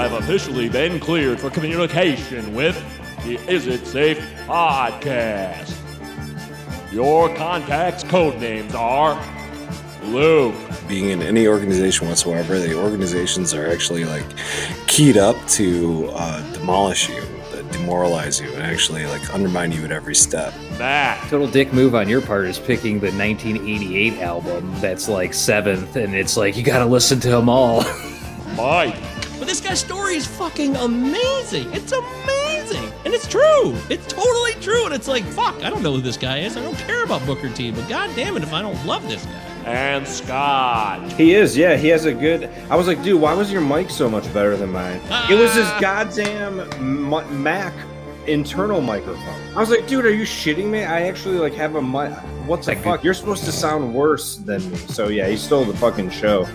You have officially been cleared for communication with the Is It Safe podcast. Your contact's code names are Luke, being in any organization whatsoever, the organizations are actually like keyed up to uh, demolish you, demoralize you, and actually like undermine you at every step. Matt, Total dick move on your part is picking the 1988 album that's like seventh, and it's like you gotta listen to them all. Mike, But this guy's story is fucking amazing. It's amazing. And it's true. It's totally true. And it's like, fuck, I don't know who this guy is. I don't care about Booker T. But god damn it if I don't love this guy. and Scott. He is, yeah. He has a good. I was like, dude, why was your mic so much better than mine? It was his Ah. goddamn M- Mac internal microphone. I was like, dude, are you shitting me? I actually like have a mic. What the fuck? You're supposed to sound worse than me. So yeah, he stole the fucking show.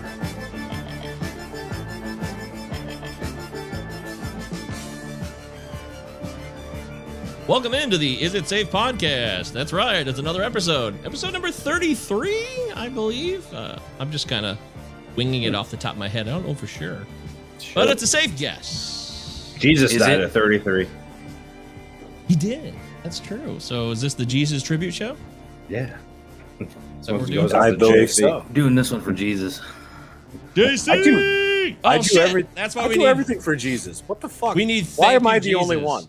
Welcome into the Is It Safe podcast. That's right. It's another episode. Episode number 33, I believe. Uh, I'm just kind of winging it off the top of my head. I don't know for sure. But it's a safe guess. Jesus Is died it? at 33. He did. That's true. So is this the Jesus tribute show? Yeah. So we're doing I to believe so. Doing this one for Jesus. JC! I do- Oh, I do shit. every- That's why I we do need everything for Jesus. What the fuck? We need. Why am I you, the only one?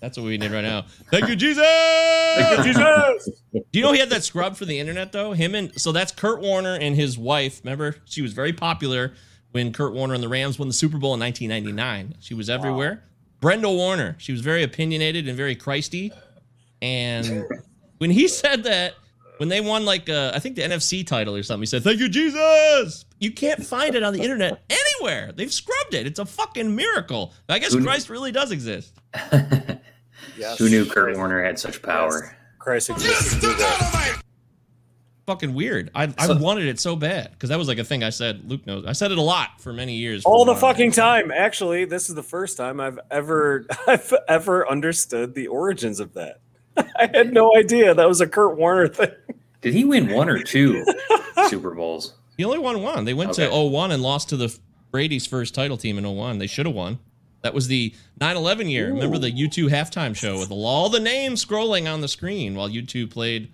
That's what we need right now. Thank you, Jesus. Thank you, Jesus. Do you know he had that scrub for the internet though? Him and so that's Kurt Warner and his wife. Remember, she was very popular when Kurt Warner and the Rams won the Super Bowl in 1999. She was everywhere. Brenda Warner. She was very opinionated and very Christy. And when he said that, when they won like uh, I think the NFC title or something, he said, "Thank you, Jesus." You can't find it on the internet anywhere. They've scrubbed it. It's a fucking miracle. I guess Christ really does exist. Yes. Who knew Kurt Warner had such power? Christ exists to do that. fucking weird. I, I wanted it so bad because that was like a thing I said. Luke knows. I said it a lot for many years. All the fucking time. Actually, this is the first time I've ever I've ever understood the origins of that. I had no idea that was a Kurt Warner thing. Did he win one or two Super Bowls? He only won one. They went to Okay. 01 and lost to the Brady's first title team in 01. They should have won. That was the 9/11 year. Remember the U2 halftime show with all the names scrolling on the screen while U2 played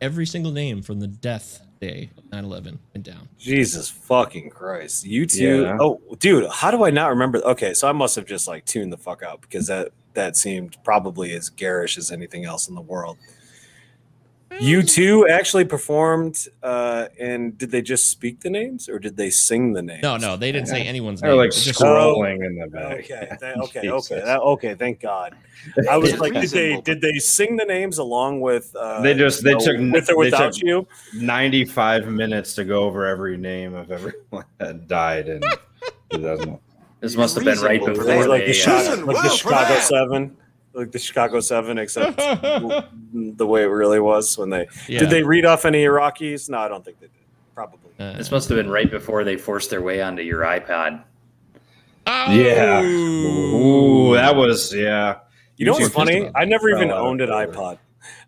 every single name from the death day of 9/11 and down. Jesus fucking Christ. U2. Yeah. Oh, dude, how do I not remember? Okay, so I must have just like tuned the fuck out because that that seemed probably as garish as anything else in the world. U2 actually performed, uh, and did they just speak the names or did they sing the names? No, no, they didn't say anyone's They're name. like just- scrolling in the back. Okay, th- okay, okay, that, okay. Thank God. I was like, did they did they sing the names along with? Uh, They just- they you know, took- with or without took- you. 95 minutes to go over every name of everyone that died in 2000. This must have been right before It was prevail. like the, they, Chicago, uh, like the Chicago. Seven, like the Chicago Seven, except the way it really was when they yeah. did they read off any Iraqis? No, I don't think they did. Probably. Uh, This must have been right before they forced their way onto your iPod. oh! Yeah. Ooh, that was, yeah. You know what's funny? I never even Fell out of owned an iPod.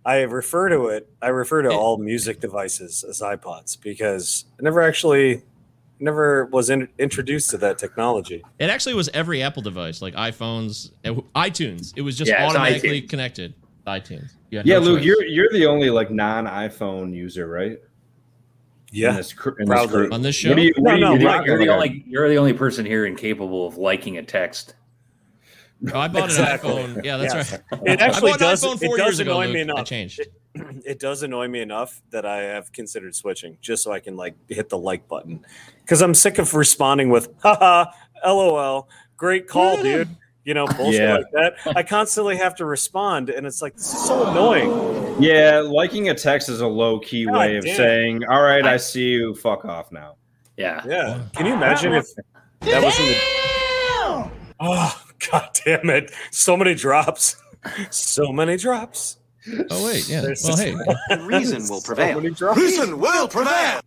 I refer to it. I refer to all music devices as iPods because I never actually, never was in, introduced to that technology. It actually was every Apple device, like iPhones, uh, iTunes. It was just Yeah, automatically iTunes. connected. iTunes. You had Yeah, no Luke, choice. you're you're the only like non-iPhone user, right? In Yeah, this, in this proudly. group. on this show. What do you, what No, do you no, do? Rock- You're the Like, only you're the only person here incapable of liking a text. Oh, I bought Exactly. an iPhone. Yeah, that's Yes. right. It I actually bought an does. iPhone It four does years ago. annoy Luke. me I enough. changed. It, it does annoy me enough that I have considered switching just so I can like hit the like button because I'm sick of responding with "haha, lol, great call, dude." You know, bullshit Yeah. like that. I constantly have to respond, and it's like this is so annoying. Yeah, liking a text is a low key God way of damn. saying, "All right, I, I- see you. Fuck off now." Yeah. Yeah, can you imagine if that was in the? Oh god damn it! So many drops, so many drops. Oh wait, yeah. There's Well, hey, Reason will prevail. many drops. Reason will prevail.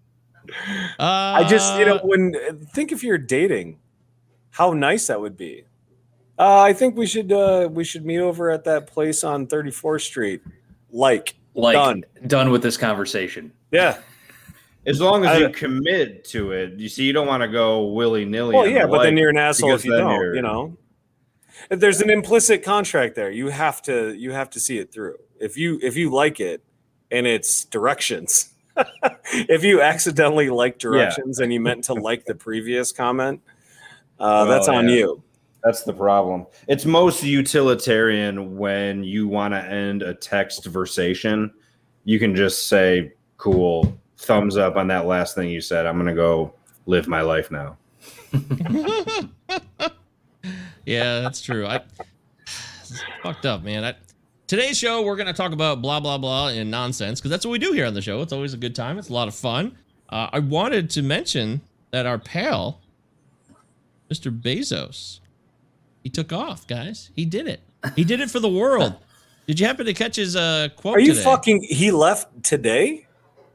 Uh, I just, you know, when think if you're dating, how nice that would be. Uh, I think we should uh, we should meet over at that place on 34th Street. Like, Like Done. done with this conversation. yeah, As long as I- you commit to it, you see, you don't want to go willy nilly. Well, yeah, but then you're an asshole if you then don't. you're- You know, If there's an implicit contract there. You have to you have to see it through. If you if you like it and it's directions, if you accidentally like directions and you meant to like the previous comment, uh, Oh, that's on yeah. you. That's the problem. It's most utilitarian when you want to end a text versation. You can just say, "Cool, thumbs up on that last thing you said. I'm gonna go live my life now." Yeah, that's true. I fucked up, man. I, today's show, we're gonna talk about blah blah blah and nonsense because that's what we do here on the show. It's always a good time. It's a lot of fun. Uh, I wanted to mention that our pal, Mr. Bezos, he took off, guys. He did it. He did it for the world. Did you happen to catch his uh, quote? Are you today? fucking? He left today.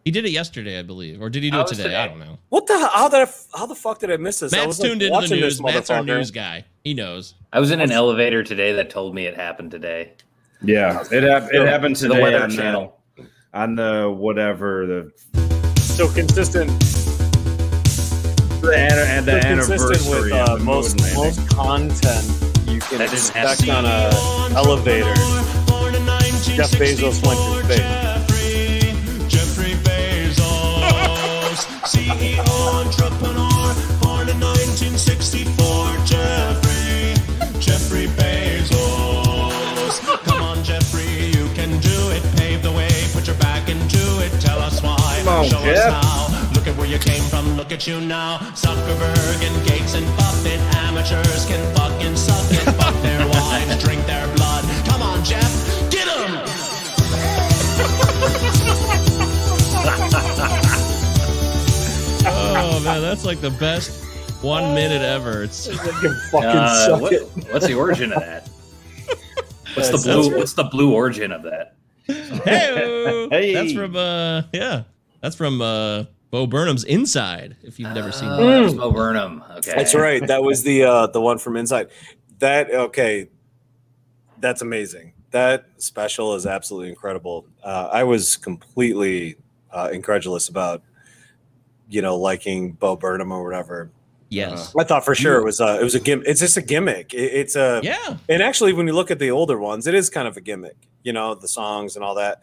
He did it yesterday, I believe, or did he do How it was today? I don't know. What the? How did? I, how the fuck did I miss this? I Matt's was like, tuned into the watching this news. Matt's our motherfucker. news guy. He knows. I was in an elevator today that told me it happened today. Yeah, it hap- it happened The today Weather on Channel. the, on the whatever the So consistent. the, an- and the so consistent with uh, the most landing. most content you can That expect on a elevator. Jeff Bezos went through space. Jeffrey Bezos, CEO, on, show Jeff. us how. Look at where you came from, look at you now. Zuckerberg and Gates and Buffett, amateurs can fucking suck it. Fuck their wives, drink their blood. Come on, Jeff, get 'em! Oh man, that's like the best one minute ever. It's You fucking Uh, suck what- it. what's the origin of that? What's the blue? What's the blue origin of that? hey, Hey. that's from uh yeah, that's from uh Bo Burnham's Inside. If you've never seen that. Oh, that's Bo Burnham. Okay, That's right. That was the uh the one from inside. That okay. That's amazing. That special is absolutely incredible. Uh, I was completely uh, incredulous about you know liking Bo Burnham or whatever. Yes. I thought for sure it was uh, it was a gim. It's just a gimmick. It, it's a yeah. and actually when you look at the older ones, it is kind of a gimmick. You know the songs and all that.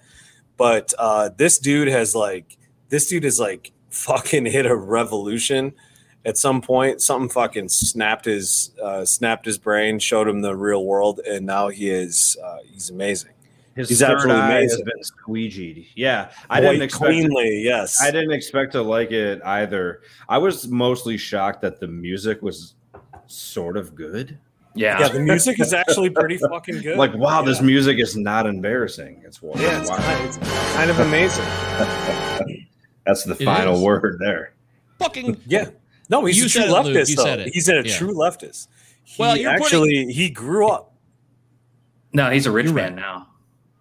But uh, this dude has like this dude is like fucking hit a revolution at some point something fucking snapped his uh, snapped his brain showed him the real world and now he is uh, he's amazing His He's third absolutely eye has amazing. been squeegeed. Yeah, I Quite didn't expect. It, cleanly yes I didn't expect to like it either. I was mostly shocked that the music was sort of good. yeah. yeah the music is actually pretty fucking good Like, wow, this music is not embarrassing. It's yeah it's, kind, it's kind of amazing That's the It final is. word there. Fucking yeah no he's You a true said it, Luke. leftist You though. said it. he's a Yeah. true leftist he Well, you're putting- actually he grew up no, he's a rich You're man right. now.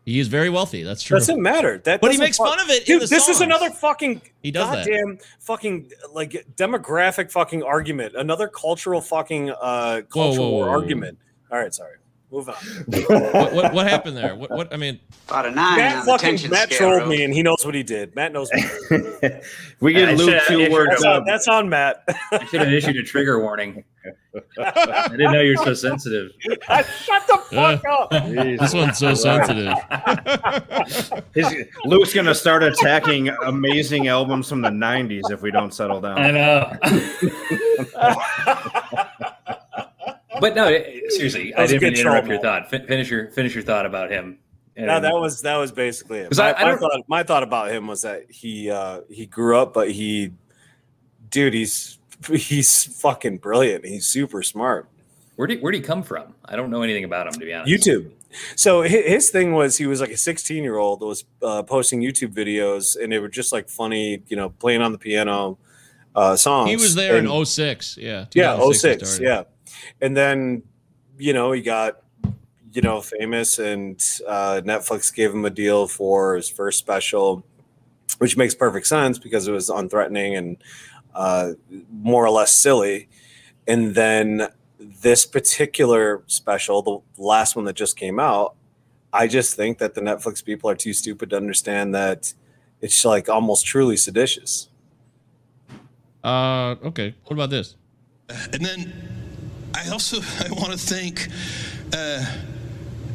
he is very wealthy. That's true. doesn't matter that But he doesn't makes fuck- fun of it in Dude, the this is another fucking He does that. goddamn fucking like demographic fucking argument. Another cultural fucking uh cultural whoa, whoa, whoa. argument. All right, sorry. Move on. what, what what happened there? What what I mean, About a nine Matt uh, on fucking tension Matt scale. trolled me and he knows what he did. Matt knows what did. we I get Luke should- two words That's up. on, that's on Matt. I should have issued a trigger warning. I didn't know you're so sensitive. I, Shut the fuck up. this one's so sensitive. He's- Luke's gonna start attacking amazing albums from the '90s if we don't settle down. I know. But no, seriously, I didn't mean to interrupt troll, your thought. Fin- finish your finish your thought about him. And- No, that was that was basically it. 'Cause My, I- I my thought my thought about him was that he uh he grew up, but he dude, he's he's fucking brilliant. He's super smart. where did where did he come from? I don't know anything about him to be honest. YouTube. So his thing was he was like a 16 year old that was uh, posting YouTube videos, and they were just like funny, you know, playing on the piano uh, songs. He was there And- in 06. Yeah. yeah, 2006 06, started. yeah, and then you know he got you know famous, and uh, Netflix gave him a deal for his first special, which makes perfect sense because it was unthreatening and uh, more or less silly, and then this particular special, the last one that just came out, I just think that the Netflix people are too stupid to understand that it's like almost truly seditious. Uh, okay. What about this? And then I also I want to thank uh,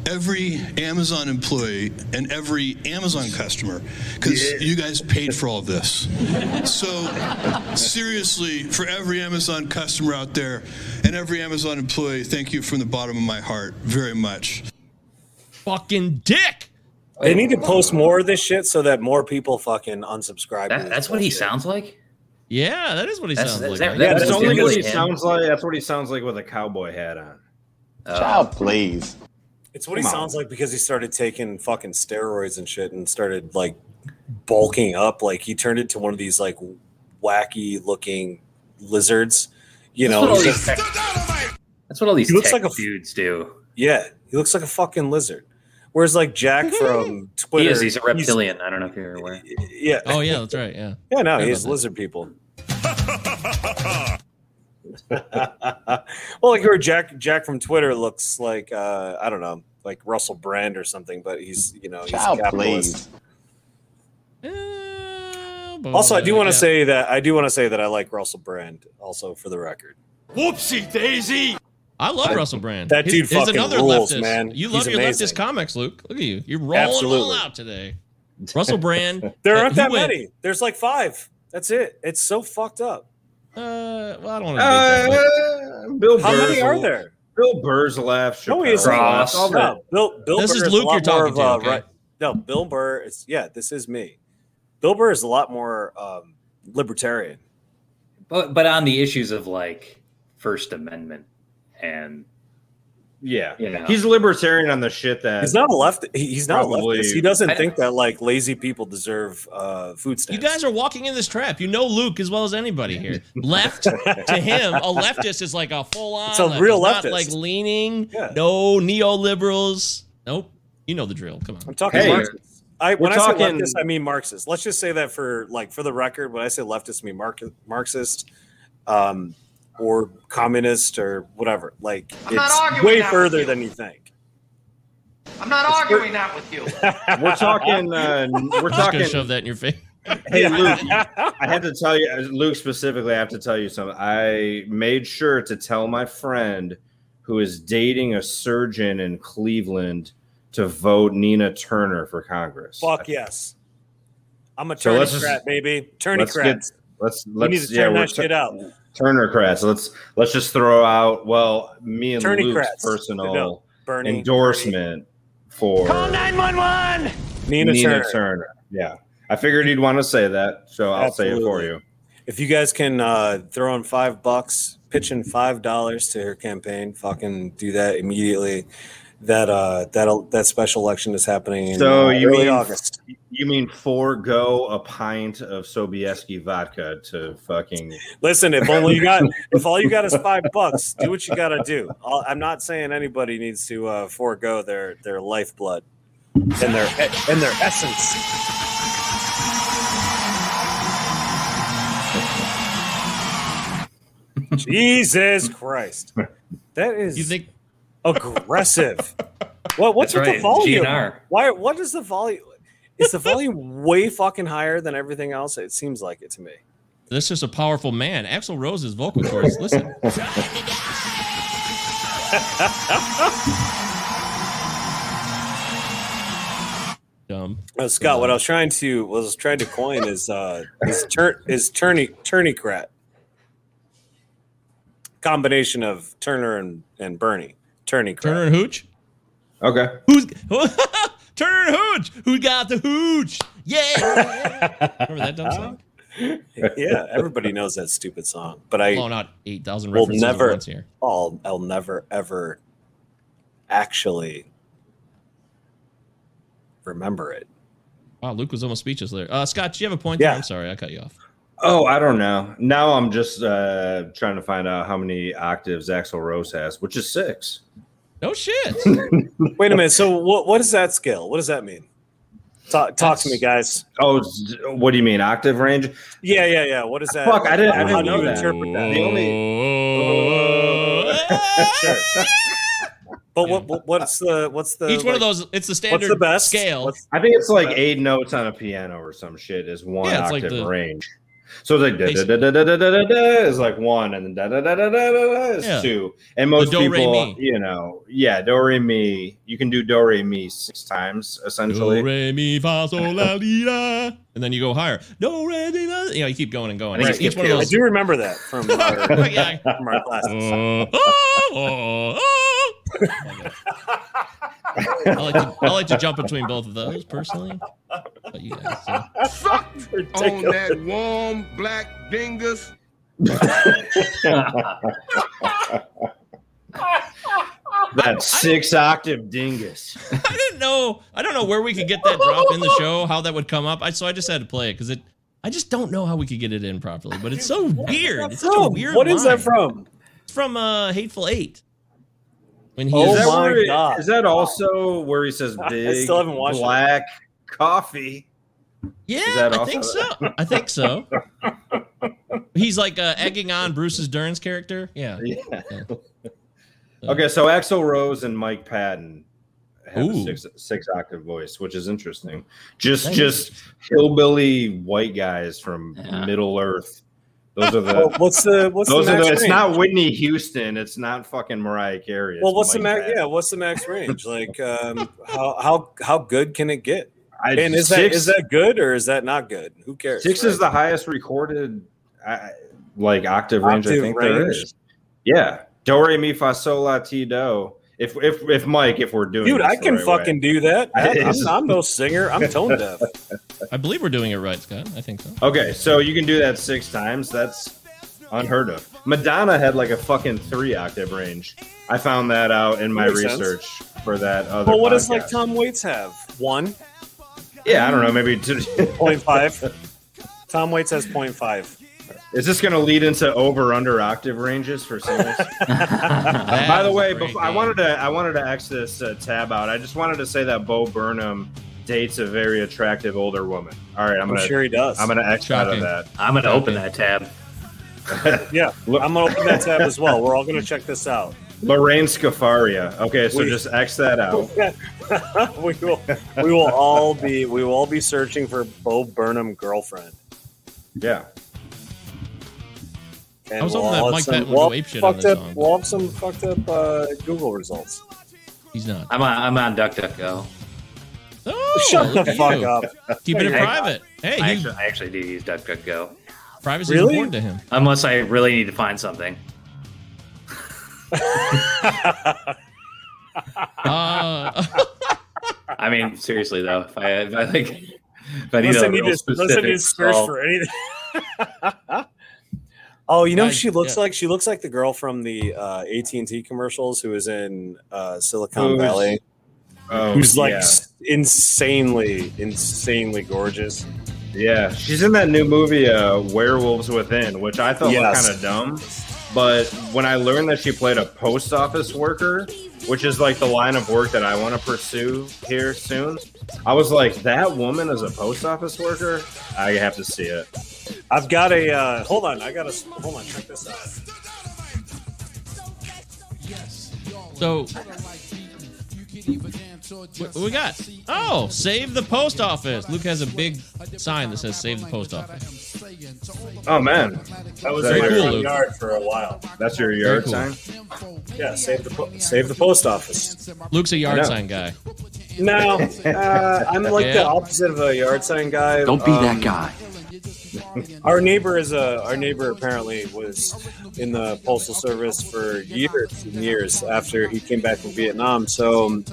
every Amazon employee and every Amazon customer because you guys paid for all of this. So seriously, for every Amazon customer out there and every Amazon employee, thank you from the bottom of my heart very much. Fucking dick. They need to post more of this shit so that more people fucking unsubscribe. That, this that's what he bullshit. sounds like. Yeah, that is what he That's- sounds is like. that- Yeah, Yeah, that's that's only what he him. sounds like. That's what he sounds like with a cowboy hat on. Uh, Child, please. It's what he on. sounds like because he started taking fucking steroids and shit and started like bulking up. Like he turned into one of these like wacky looking lizards. You That's know, what all these just- tech- that's what all these He looks tech like a f- dudes do. yeah, he looks like a fucking lizard. Whereas like Jack from Twitter, He is. He's a reptilian. I don't know if you're aware. yeah. Oh yeah, that's right. Yeah. Yeah, no, he's about that. lizard people. well, like where Jack Jack from Twitter looks like uh, I don't know, like Russell Brand or something, but he's you know he's Child, capitalist. please. Uh, but, Also, I do want to yeah. say that I do want to say that I like Russell Brand. Also, for the record, Whoopsie daisy! I love Russell Brand. that dude he's fucking another rules, leftist. man. You He's love your amazing. leftist comics, Luke. Look at you. You're rolling all Absolutely. out today. Russell Brand. There aren't that went- many. There's like five. That's it. It's so fucked up. Uh, well, I don't want to debate that. Uh, Bill How Burr's many are a- there? Bill Burr's left. No, he isn't. Cross. All. No, Bill. Bill This Burr is a Luke lot you're more talking of to, a okay? right- No, Bill Burr is. Yeah, this is me. Bill Burr is a lot more um, libertarian. But but on the issues of like First Amendment and Yeah, you know, he's libertarian on the shit that He's not a left. he- He's not a Probably- leftist. He doesn't I- think that like lazy people deserve uh, food stamps. You guys are walking in this trap. You know Luke as well as anybody here. Left to him, a leftist is like a full on. It's a real not leftist. like leaning. Yeah. No neoliberals. Nope. You know the drill. Come on. I'm talking Hey, I, when we're I say leftist, I mean Marxist. Let's just say that for like for the record, when I say leftist, I mean Marxist, um, or communist or whatever. Like I'm it's way further you. than you think. I'm not arguing that with you. we're talking. Uh, we're I'm just gonna talking. shove that in your face. Hey, Luke, I have to tell you, uh, Luke specifically, I have to tell you something. I made sure to tell my friend who is dating a surgeon in Cleveland to vote Nina Turner for Congress. Fuck yes. I'm a So let's just- turnocrat, baby. let's. Let's let's need to yeah, turn we're that shit out. Turnercrats. Let's let's just throw out well me and Turneycrats. Luke's personal No, Bernie endorsement for Bernie. Nina, Nina, Turner. Turner. Yeah, I figured you'd want to say that, so I'll say it for you. If you guys can uh, throw in five bucks, pitching five dollars to her campaign, fucking do that immediately. That uh, that that special election is happening in So uh, you early mean August. You mean forego a pint of Sobieski vodka to fucking? Listen, if only you got if all you got is five bucks, do what you got to do. I'll, I'm not saying anybody needs to uh, forego their their lifeblood and their and their essence. Jesus Christ, that is You think aggressive. What what's That's with right, the volume? GNR. Why? What is the volume? Is the volume way fucking higher than everything else? It seems like it to me. this is a powerful man? Axl Rose's vocal cords. Listen. Dumb. Uh, Scott, what I was trying to was trying to coin is uh is turn is tourney tourneycrat combination of Turner and and Bernie tourneycrat. Turner and Hooch. Okay. Who's Turner and Hooch? Who got the hooch? Yeah. Remember that dumb song? yeah, everybody knows that stupid song, but I Oh, not eight thousand will references at never once here. I'll I'll never ever actually remember it. Wow, Luke was almost speechless there. Uh, Scott, do you have a point? Yeah. There? I'm sorry, I cut you off. Oh, I don't know. Now I'm just uh, trying to find out how many octaves Axl Rose has, which is six. No shit. Wait a minute. So what what is that scale? What does that mean? Talk, talk to me, guys. Oh, what do you mean octave range? Yeah, yeah, yeah. What is that? Fuck, I didn't- I didn't do know you that. interpret that? The only- Sure. But what, what what's the what's the Each one of those, it's the standard What's the best scale. What's- I think it's like eight notes on a piano or some shit is one Yeah, it's like octave the- range. So it's like da da da da da da da is like one, and then da da da da da da is yeah. two. And most do, people, you know, yeah, do re mi. You can do do re mi six times essentially. Do re mi fa sol la di da, and then you go higher. Do re di fa. You know, you keep going and going. Right. Each, one of those... I do remember that from our, yeah. from our. Uh. I like to I like to jump between both of those personally. But you guys, so. on that warm black dingus. That six octave dingus. I didn't know. I don't know where we could get that drop in the show. How that would come up. I so I just had to play it because it. I just don't know how we could get it in properly. But it's so weird. It's such a From? weird. What is that from? It's from uh, Hateful Eight. When he Oh is, is, that my where God. is that also where he says I big still haven't watched it. black coffee? yeah, that I think so. I think so. He's like uh, egging on Bruce's Dern's character. Yeah. Yeah. Yeah. Okay, so Axl Rose and Mike Patton have a six six octave voice, which is interesting. Just That just hillbilly white guys from Yeah. Middle Earth. Those are Well, the what's the what's those the are the, it's not Whitney Houston. It's not fucking Mariah Carey. well, what's the max? Yeah, what's the max range? Like, um, how how how good can it get? I, And is that six, is that good or is that not good? Who cares? six is the highest recorded uh, like octave range I think there range? is. Yeah, do re mi fa sol la ti do. If if if Mike, if we're doing dude. this I the can right way. fucking do that. I- I'm, I'm, I'm no singer. I'm tone deaf. I believe we're doing it right, Scott. I think so. Okay, so you can do that six times. That's unheard of. Madonna had like a fucking three octave range. I found that out in my Makes sense. research for that other. Well, what does like. Tom Waits have? One Yeah, I don't know. Maybe two, point five. Tom Waits has 0.5. is this going to lead into over under octave ranges for singles? By the way, before, I wanted to I wanted to X this uh, tab out. I just wanted to say that Bo Burnham dates a very attractive older woman. All right, I'm I'm gonna sure he does. I'm gonna X out of that. I'm gonna open that tab. yeah, Look- I'm gonna open that tab as well. We're all gonna check this out. Lorene Scafaria. Okay, so We- just X that out. we will we will all be we will all be searching for Bo Burnham girlfriend. Yeah. And I was we'll hoping that all have Mike some- Patton would we'll go have apeshit on fucked this up, song. We'll have some fucked up uh, Google results. He's not. I'm on, I'm on DuckDuckGo. Oh, Shut the fuck you. up. Keeping it Hey, private. Hey, I he, actually, I actually do use DuckDuckGo, privacy Really? is important to him. unless I really need to find something. Uh, I mean, seriously though, if I, if I like, if I need Unless I a need real to, unless I need to search result- for anything. Oh, you know, who she looks yeah. like she looks like the girl from the uh, AT and T commercials who was in uh, Silicon Who's- Valley, Oh, who's like yeah. insanely, insanely gorgeous. Yeah, she's in that new movie, uh, Werewolves Within, which I thought Yes. was kind of dumb. But when I learned that she played a post office worker, which is like the line of work that I want to pursue here soon, I was like, that woman is a post office worker. I have to see it. I've got a uh, hold on. I got to hold on. Check this out. so, what we got? Oh, save the post office. Luke has a big sign that says "Save the post office." Oh man, That was Very in my cool, front Luke. yard for a while. that's your yard cool. sign. Yeah, save the po- save the post office. Luke's a I yard know. sign guy. No, uh, I'm like Yeah. the opposite of a yard sign guy. Don't be Um, that guy. Our neighbor is a our neighbor apparently was in the postal service for years and years after he came back from Vietnam. So um,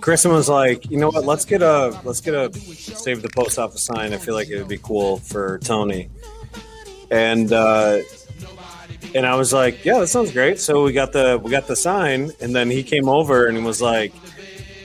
Kristen was like, you know what? Let's get a let's get a save the post office sign. I feel like it would be cool for Tony. And uh, and I was like, yeah, that sounds great. So we got the we got the sign, and then he came over and was like,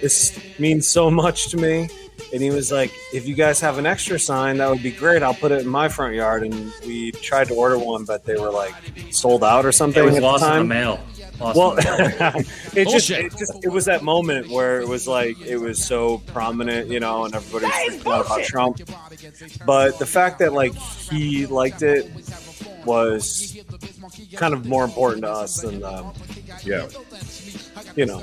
this means so much to me. And he was like, if you guys have an extra sign, that would be great. I'll put it in my front yard. And we tried to order one, but they were like sold out or something It was at lost the in the mail. Lost Well, the mail. it just, it just, it was that moment where it was like, it was so prominent, you know, and everybody was freaking out about Trump. But the fact that like he liked it was kind of more important to us than, um, Yeah. You know,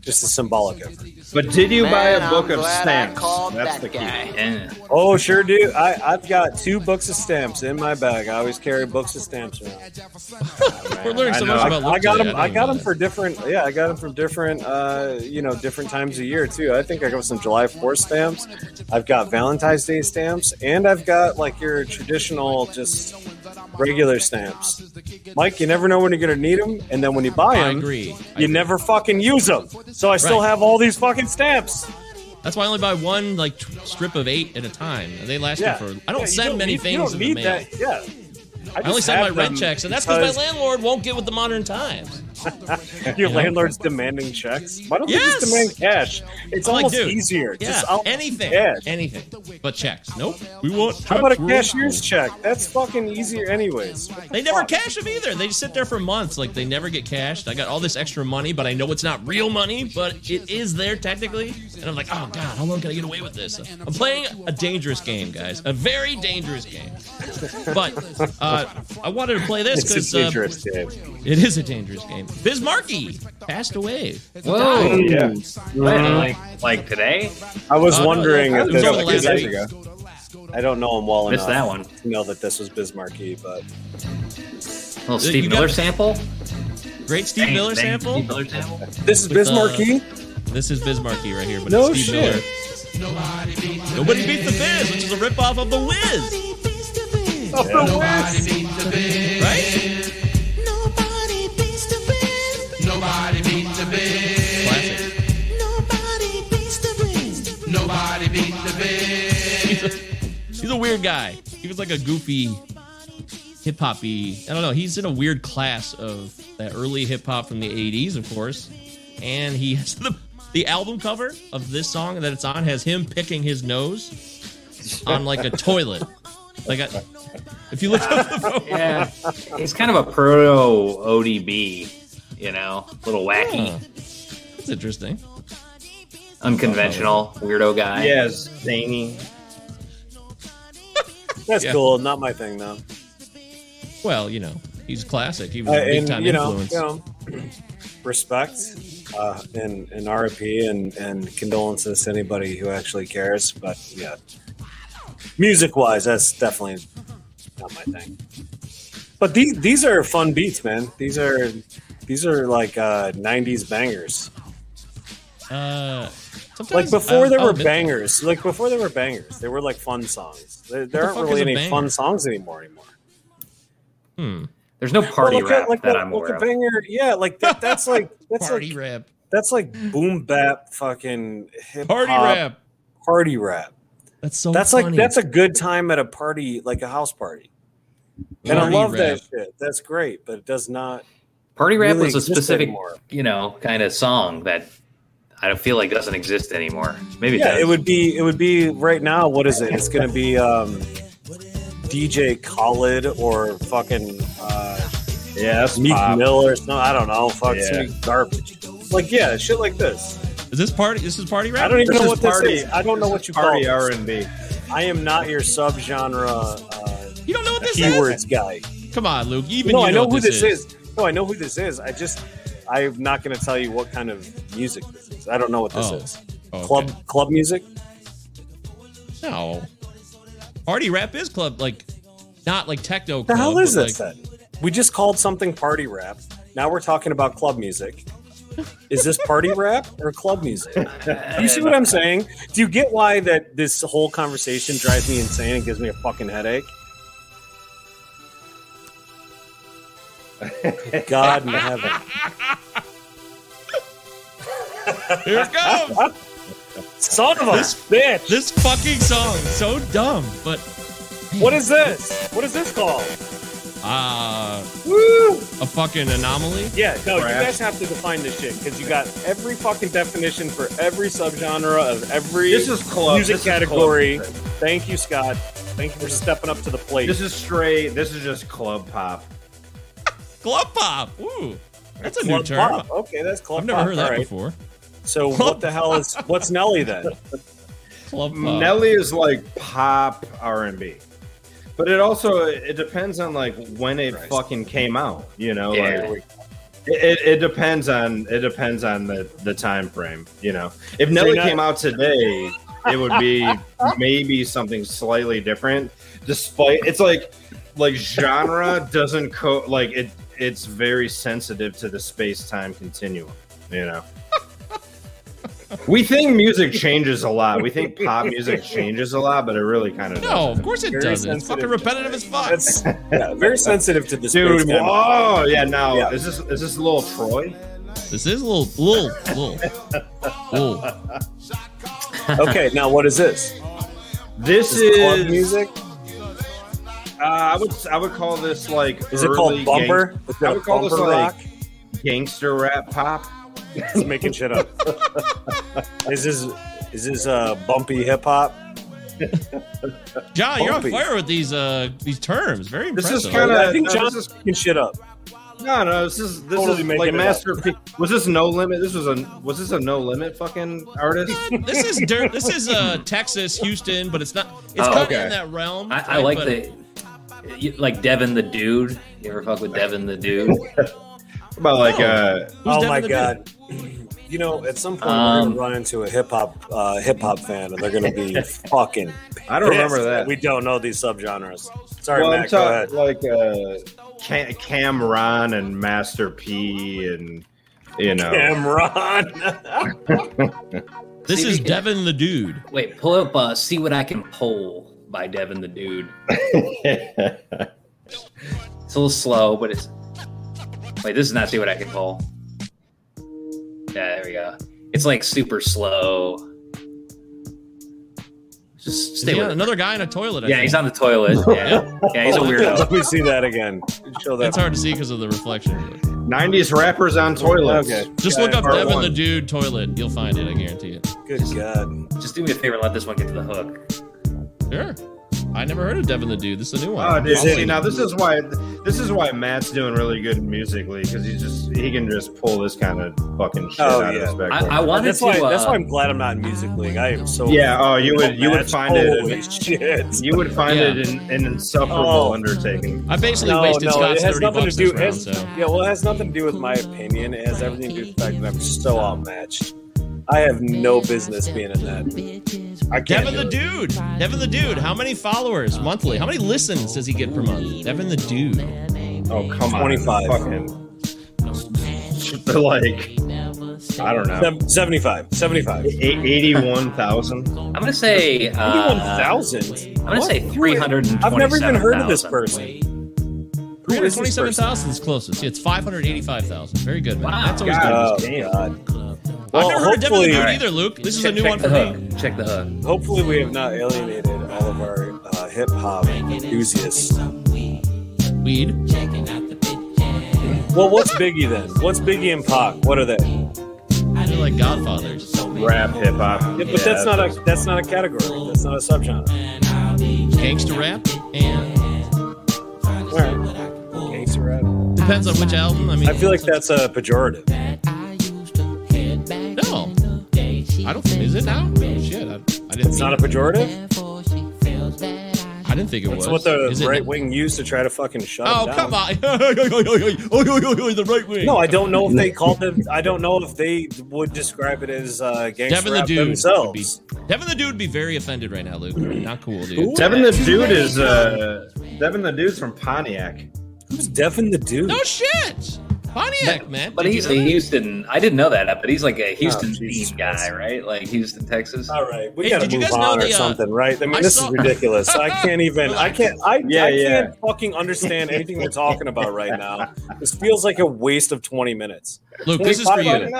just a symbolic effort. But did you buy a book I'm of stamps? That's that the key. guy. Eh. Oh, sure do. I, I've got two books of stamps in my bag. I always carry books of stamps around. We're learning I so know. much I, about I Luke got them. I didn't got them for different. Yeah, I got them from different. Uh, you know, different times of year too. I think I got some July Fourth stamps. I've got Valentine's Day stamps, and I've got like your traditional, just regular stamps. Mike, you never know when you're gonna need them, and then when you buy I them, agree. I you agree. never fucking use them. So I still Right. have all these fucking stamps. That's why I only buy one like t- strip of eight at a time. They last Yeah, me for. I don't Yeah, send many need- things You don't in the need mail. that. Yeah. I only just send my rent checks, and that's because my landlord won't get with the modern times. Your You know? landlord's demanding checks. Why don't they just demand cash? It's I'm like, almost dude, easier. Yeah, Just anything, cash. anything, but checks. Nope, we want. How about a checks, cashier's check? That's fucking easier, anyways. They never fuck? cash them either. They just sit there for months. Like they never get cashed. I got all this extra money, but I know it's not real money, but it is there technically. And I'm like, oh god, how long can I get away with this? I'm playing a dangerous game, guys. A very dangerous game. But uh, I wanted to play this It's a because uh, dangerous game. it is a dangerous game. Biz Markie passed away. Whoa. Yeah. When, like, uh-huh. like today? I was no, wondering it if was this over the was last this- week. I don't know him well Missed enough that one. to know that this was Biz Markie, but little You Steve got- Miller sample. Great Steve Bang, Miller bang, sample. Steve Miller sample. this is With, uh, Biz Markie. This is Biz Markie right here, but No it's Steve shit. Miller. Nobody beats the Biz, which is a ripoff of the Wiz. Right? Nobody beat the biz. Classic. Nobody beats the biz. Nobody beat the biz. He's a, he's a weird guy. He was like a goofy hip hoppy. I don't know. He's in a weird class of that early hip hop from the 80s, of course. And he has the the album cover of this song that it's on has him picking his nose on like a toilet. Like a, if you look up the photo, Yeah, he's kind of a proto ODB, you know, little wacky, Huh. That's interesting. unconventional, weirdo guy. Yes, zany. That's Yeah. cool. Not my thing though. Well, you know, he's classic. He was Uh, a big time you know, influence. you know, respect uh, and and RIP and and condolences to anybody who actually cares. But yeah, music wise, that's definitely not my thing. But these these are fun beats, man. These are these are like uh, '90s bangers. Uh, Like before I'll- there I'll were admit- bangers. Like before there were bangers. They were like fun songs. There, there the aren't really any banger? fun songs anymore anymore. Hmm. There's no party Well, like rap a, like that a, I'm like aware of. banger. Yeah, like that. That's like that's Party like rap. that's like boom bap fucking hip Party rap. party rap. That's so that's funny. like that's a good time at a party, like a house party. And I love rap. that shit. That's great, but it does not. Party rap really was a specific, anymore. you know, kind of song that I don't feel like doesn't exist anymore. Maybe it Yeah, does. it would be. It would be right now. What is it? It's going to be um, DJ Khaled or fucking uh, Yeah, that's Meek pop. Mill or something. I don't know. Fuck Yeah. some garbage. Like yeah, shit like this. Is this party? This is party rap. I don't even This know is what this party- is. I don't know what you Party call R this. and B. I am not your subgenre uh, You don't know what this keywords guy. is? Come on, Luke. Even no, you I know who this is. No, I know who this is. I just I'm not going to tell you what kind of music this is. I don't know what this Oh. is. Oh, okay. Club club music? No. Party rap is club like not like techno. What the hell is this like- then? We just called something party rap. Now we're talking about club music. Is this party rap or club music? You see what I'm saying? Do you get why that this whole conversation drives me insane and gives me a fucking headache? God in heaven. Here it comes. Son of a This- bitch. this fucking song is so dumb, but What is this? What is this called? uh Woo! a fucking anomaly. Yeah, no, you guys have to define this shit because you got every fucking definition for every subgenre of every This is club. music this is club category. Thank you, Scott. Thank you for stepping up to the plate. This is straight. This is just club pop. Club pop. Ooh. That's a new club term. pop. Okay, that's club I've never pop. heard that All right. before. So Club what the hell is what's Nelly then? Club pop. Nelly is like pop R and B, but it also it depends on like when it Christ. fucking came out. You know, Yeah. like It, it, it depends on it depends on the the time frame. You know, if Nelly not- came out today, it would be maybe something slightly different. Despite it's like like genre doesn't co like it. It's very sensitive to the space time continuum. You know. We think music changes a lot. We think pop music changes a lot, but it really kind of No, of course it Very doesn't. It's fucking repetitive as fuck. That's yeah, very sensitive to the Dude, space-time. oh yeah, now Yeah. is this is this a little Troy? This is a little, little, little, little. Okay, now what is this? This Is club is music? Uh, I would I would call this like Is it called bumper? gang- Is it would call this bumper like rock? gangster rap pop. Just making shit up. is this is this uh, bumpy hip hop? John, you're on fire with these uh these terms. Very This impressive. is kinda- I think no, John's this is- making shit up. No, no, this is this Totally is like masterpiece. Was this no limit? This was a was this a no limit fucking artist? this is dirt. This is uh Texas, Houston, but it's not. It's Oh, kind of okay. in that realm. I, I right? like But the you, like Devin the dude. You ever fuck with Devin the dude? About like Oh. uh Who's oh my the god! You know, at some point we're Um, gonna run into a hip hop uh, hip hop fan, and they're gonna be fucking. I don't remember that. We don't know these subgenres. Sorry, well, I'm Matt. Go ahead. like uh Cam- Cameron and Master P and you know Cameron. This See, is Devin the dude. Wait, pull up uh, "See What I Can Pull" by Devin the dude. It's a little slow, but it's. Wait, this is not "See What I Can Pull." Yeah, there we go. It's like super slow. Just stay with another guy in a toilet. I Yeah, think. he's on the toilet. Yeah, yeah, he's a weirdo. Let me see that again. Show that. It's hard to see because of the reflection. 90s rappers on toilets. Okay. Just Yeah, look up Devin one. the dude toilet. You'll find it. I guarantee it. Good God. Just do me a favor and let this one get to the hook. Sure. I never heard of Devin the dude. This is a new one. Oh, dude! Is it- See, now this is why this is why Matt's doing really good musically because he's just he can just pull this kind of fucking shit Oh, out yeah. of his back. I, I wanted That's to. why. uh, that's why I'm glad I'm not in music league. I am so. Yeah, oh, you would- you would matched. find it- shit. you would find Yeah. it an, an insufferable Oh. undertaking. I basically No, wasted no, it Scott's has thirty nothing to do. this It round. has, So Yeah, well, it has nothing to do with my opinion. It has everything to do with the fact that I'm so outmatched. I have no business being in that. I can't Devin the it. dude. Devin the dude. How many followers monthly? How many listens does he get per month? Devin the dude. Oh come 25. on, fucking like I don't know, 75. 75. eighty-one thousand. I'm gonna say. Uh, 81,000? I'm gonna say three hundred and. I've never even heard of this person. Three hundred this twenty-seven person? thousand is closest. It's five hundred eighty-five thousand. Very good, man. Wow. That's always God. good. Oh, Damn. God. I've Well, never heard of Devin the hopefully- dude Alright. either, Luke. This is check, a new one the for hook. me. Check the hook. Hopefully, we have not alienated all of our uh, hip hop enthusiasts. Weed. Well, what's Biggie then? What's Biggie and Pac? What are they? Yeah, They're like Godfathers. Rap, hip hop. but that's not a that's not a category. That's not a subgenre. Gangster rap and All right. Gangster rap. depends on which album. I mean, I feel like that's a pejorative. I don't think is it now. Oh, shit, I, I didn't. It's think, not a pejorative. I didn't think it was. That's what the Is it- right wing used to try to fucking shut Oh them down. come on! the right wing. No, I don't know if they called it. I don't know if they would describe it as uh, gangster Devin the rap dude would be, themselves. Devin the dude would be very offended right now, Luke. Not cool, dude. Devin the dude is uh Devin the dude's from Pontiac. Who's Devin the dude? No shit, Pontiac, man. But Did he's you a that? Houston. I didn't know that, but he's like a Houston Oh, Jesus themed guy, right? Like Houston, Texas. All right, we Hey, gotta did you move guys know on or the, uh, something, right? I mean, I this saw- is ridiculous. I can't even. I can't. I, Yeah, I yeah. can't fucking understand anything we're talking about right now. This feels like a waste of twenty minutes. Luke, this is for you. minutes.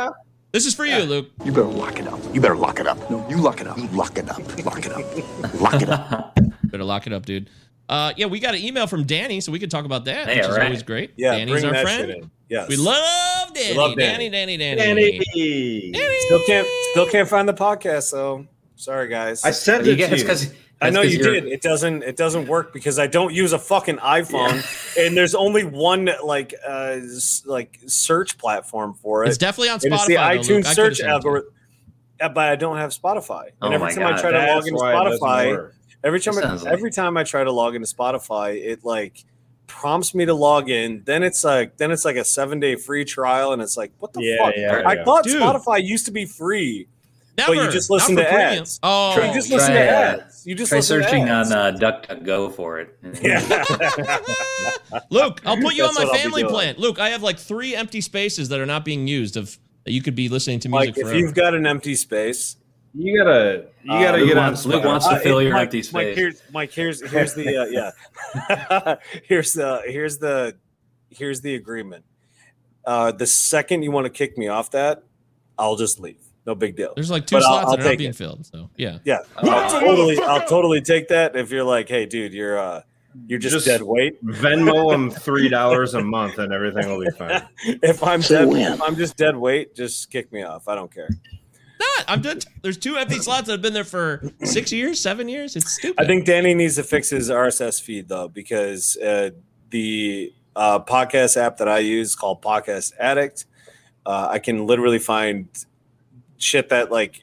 This is for you, Luke. You better lock it up. You better lock it up. No, you lock it up. You lock it up. Lock it up. Lock it up. Better lock it up, dude. Uh, yeah, we got an email from Danny, so we could talk about that, Hey, which is alright. always great. Yeah, Danny's bring our that friend. shit in. Yes, We love Danny. love Danny, Danny. Danny, Danny, Danny. Still can't. Still can't find the podcast so Sorry, guys. I sent You it get, to you. because I know you did. It doesn't. It doesn't work because I don't use a fucking iPhone, and there's only one like uh s- like search platform for it. It's definitely on and Spotify. it's the though, I iTunes could've search sent it to you. algorithm. Uh, But I don't have Spotify, and Oh every my time I God, try to log That's into why it Spotify, work. Every time I, like- every time I try to log into Spotify, it like prompts me to log in. Then it's like then it's like a seven day free trial, and it's like, what the Yeah, fuck? yeah, I yeah. thought Dude. Spotify used to be free. Never. you just listen to premium. ads. Oh, you just try, listen to uh, ads. You just Try listen to searching ads. on uh, DuckDuckGo for it. Yeah. Luke, I'll put you on my what I'll be family plan. Luke, I have like three empty spaces that are not being used of that you could be listening to music Like if forever. you've got an empty space, You gotta you Uh, gotta Luke get on. wants- Luke Spotify. wants to Uh, fill it- your Mike, empty Mike, space. here's Mike. Here's here's the uh, yeah. here's the here's the here's the agreement. Uh, the second you want to kick me off that, I'll just leave. No big deal. There's like two But I'll- slots I'll that are not being it. filled. So yeah. Yeah, I'll totally I'll totally take that. If you're like, hey, dude, you're uh, you're just, Just- dead weight. Venmo them three dollars a month, and everything will be fine. If I'm dead, if I'm just dead weight, just kick me off. I don't care. Not. I'm done. There's two empty slots that have been there for six years, seven years. It's stupid. I think Danny needs to fix his RSS feed though, because uh, the uh, podcast app that I use called Podcast Addict, uh, I can literally find shit that like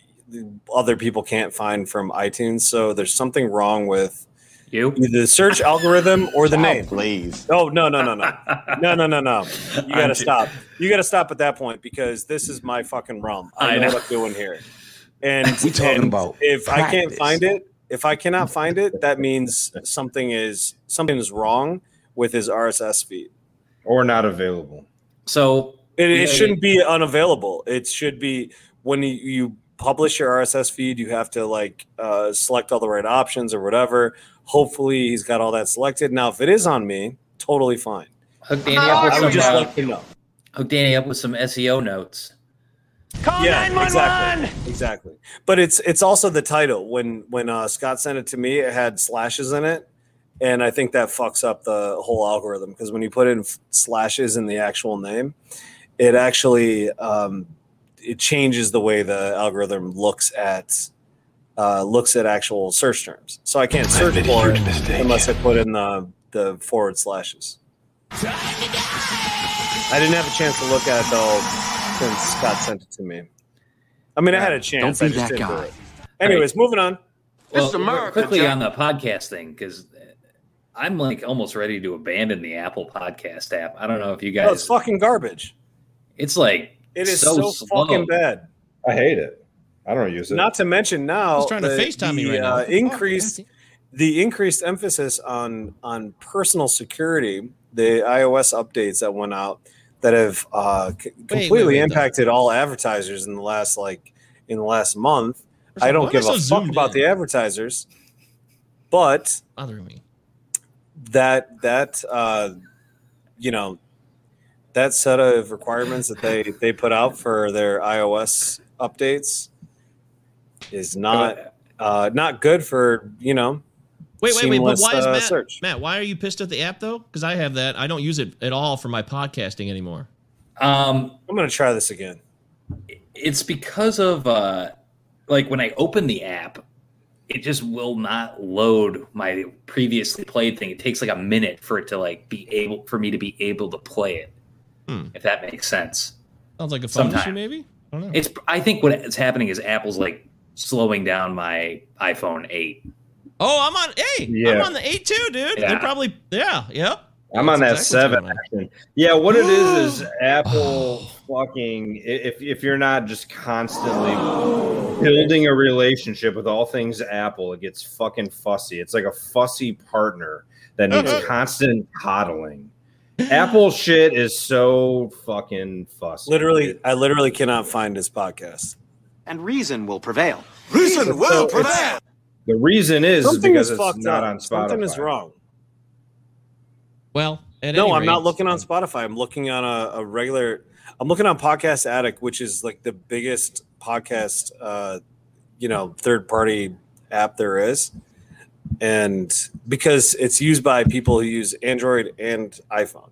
other people can't find from iTunes. So there's something wrong with You? either the search algorithm or the Oh, name. please. Oh no no no no no no no no! You gotta I'm ju- stop. You gotta stop at that point because this is my fucking realm. I, I know, know. what I'm doing here. And We talking and about if I can't find it, if I cannot find it, that means something is something is wrong with his RSS feed. Or not available. So It, Yeah, it shouldn't be unavailable. It should be when you, you publish your RSS feed, you have to like uh, select all the right options or whatever. Hopefully, he's got all that selected. Now, if it is on me, totally fine. hook Danny up with I some just uh, let you know. hook Danny up with some SEO notes. Call yeah, 911! exactly, exactly. But it's it's also the title. When when uh, Scott sent it to me, it had slashes in it, and I think that fucks up the whole algorithm because when you put in f- slashes in the actual name, it actually um, it changes the way the algorithm looks at uh, looks at actual search terms. So I can't search for it mistake. unless I put in the the forward slashes. I didn't have a chance to look at it though since Scott sent it to me. I mean, I had a chance. be I just that didn't do guy. it. Anyways, moving on. This is Well, America, quickly Jeff. on the podcast thing because I'm like almost ready to abandon the Apple Podcast app. I don't know if you guys. Oh, it's fucking garbage. it's like It is so, so, fucking bad. I hate it. I don't use it. Not to mention now, He's trying to the- FaceTime me the, right now. uh, What the fuck? increased the increased emphasis on on personal security. The iOS updates that went out that have uh, c- completely wait, though. impacted all advertisers in the last like in the last month. First I don't give am I a so fuck zoomed about the advertisers, but bothering me. that that uh you know that set of requirements that they they put out for their iOS updates is not uh not good for you know Wait, wait, wait. But why is uh, Matt? search. Matt, why are you pissed at the app though? Because I have that. I don't use it at all for my podcasting anymore. Um, I'm gonna try this again. it's because of uh, like when I open the app, it just will not load my previously played thing. It takes like a minute for it to like be able for me to be able to play it. Hmm. If that makes sense. Sounds like a phone Sometime. issue, maybe. I don't know. It's I think what is happening is Apple's like slowing down my iPhone 8. oh, I'm on. Hey, I'm on the eight too, dude. Yeah. They're probably. Yeah. yeah. I'm on that exactly seven. Yeah, what it is is Apple oh. fucking. If if you're not just constantly building a relationship with all things Apple, it gets fucking fussy. It's like a fussy partner that uh-huh. needs constant coddling. Apple shit is so fucking fussy. Literally, I literally cannot find his podcast. And reason will prevail. Reason will So it's- prevail. the reason is, is Something because is it's fucked not up. on Spotify. Something is wrong. Well, at no, any I'm not looking on Spotify. I'm looking on a, a regular. I'm looking on Podcast Addict, which is like the biggest podcast, uh, you know, third party app there is, and because it's used by people who use Android and iPhone.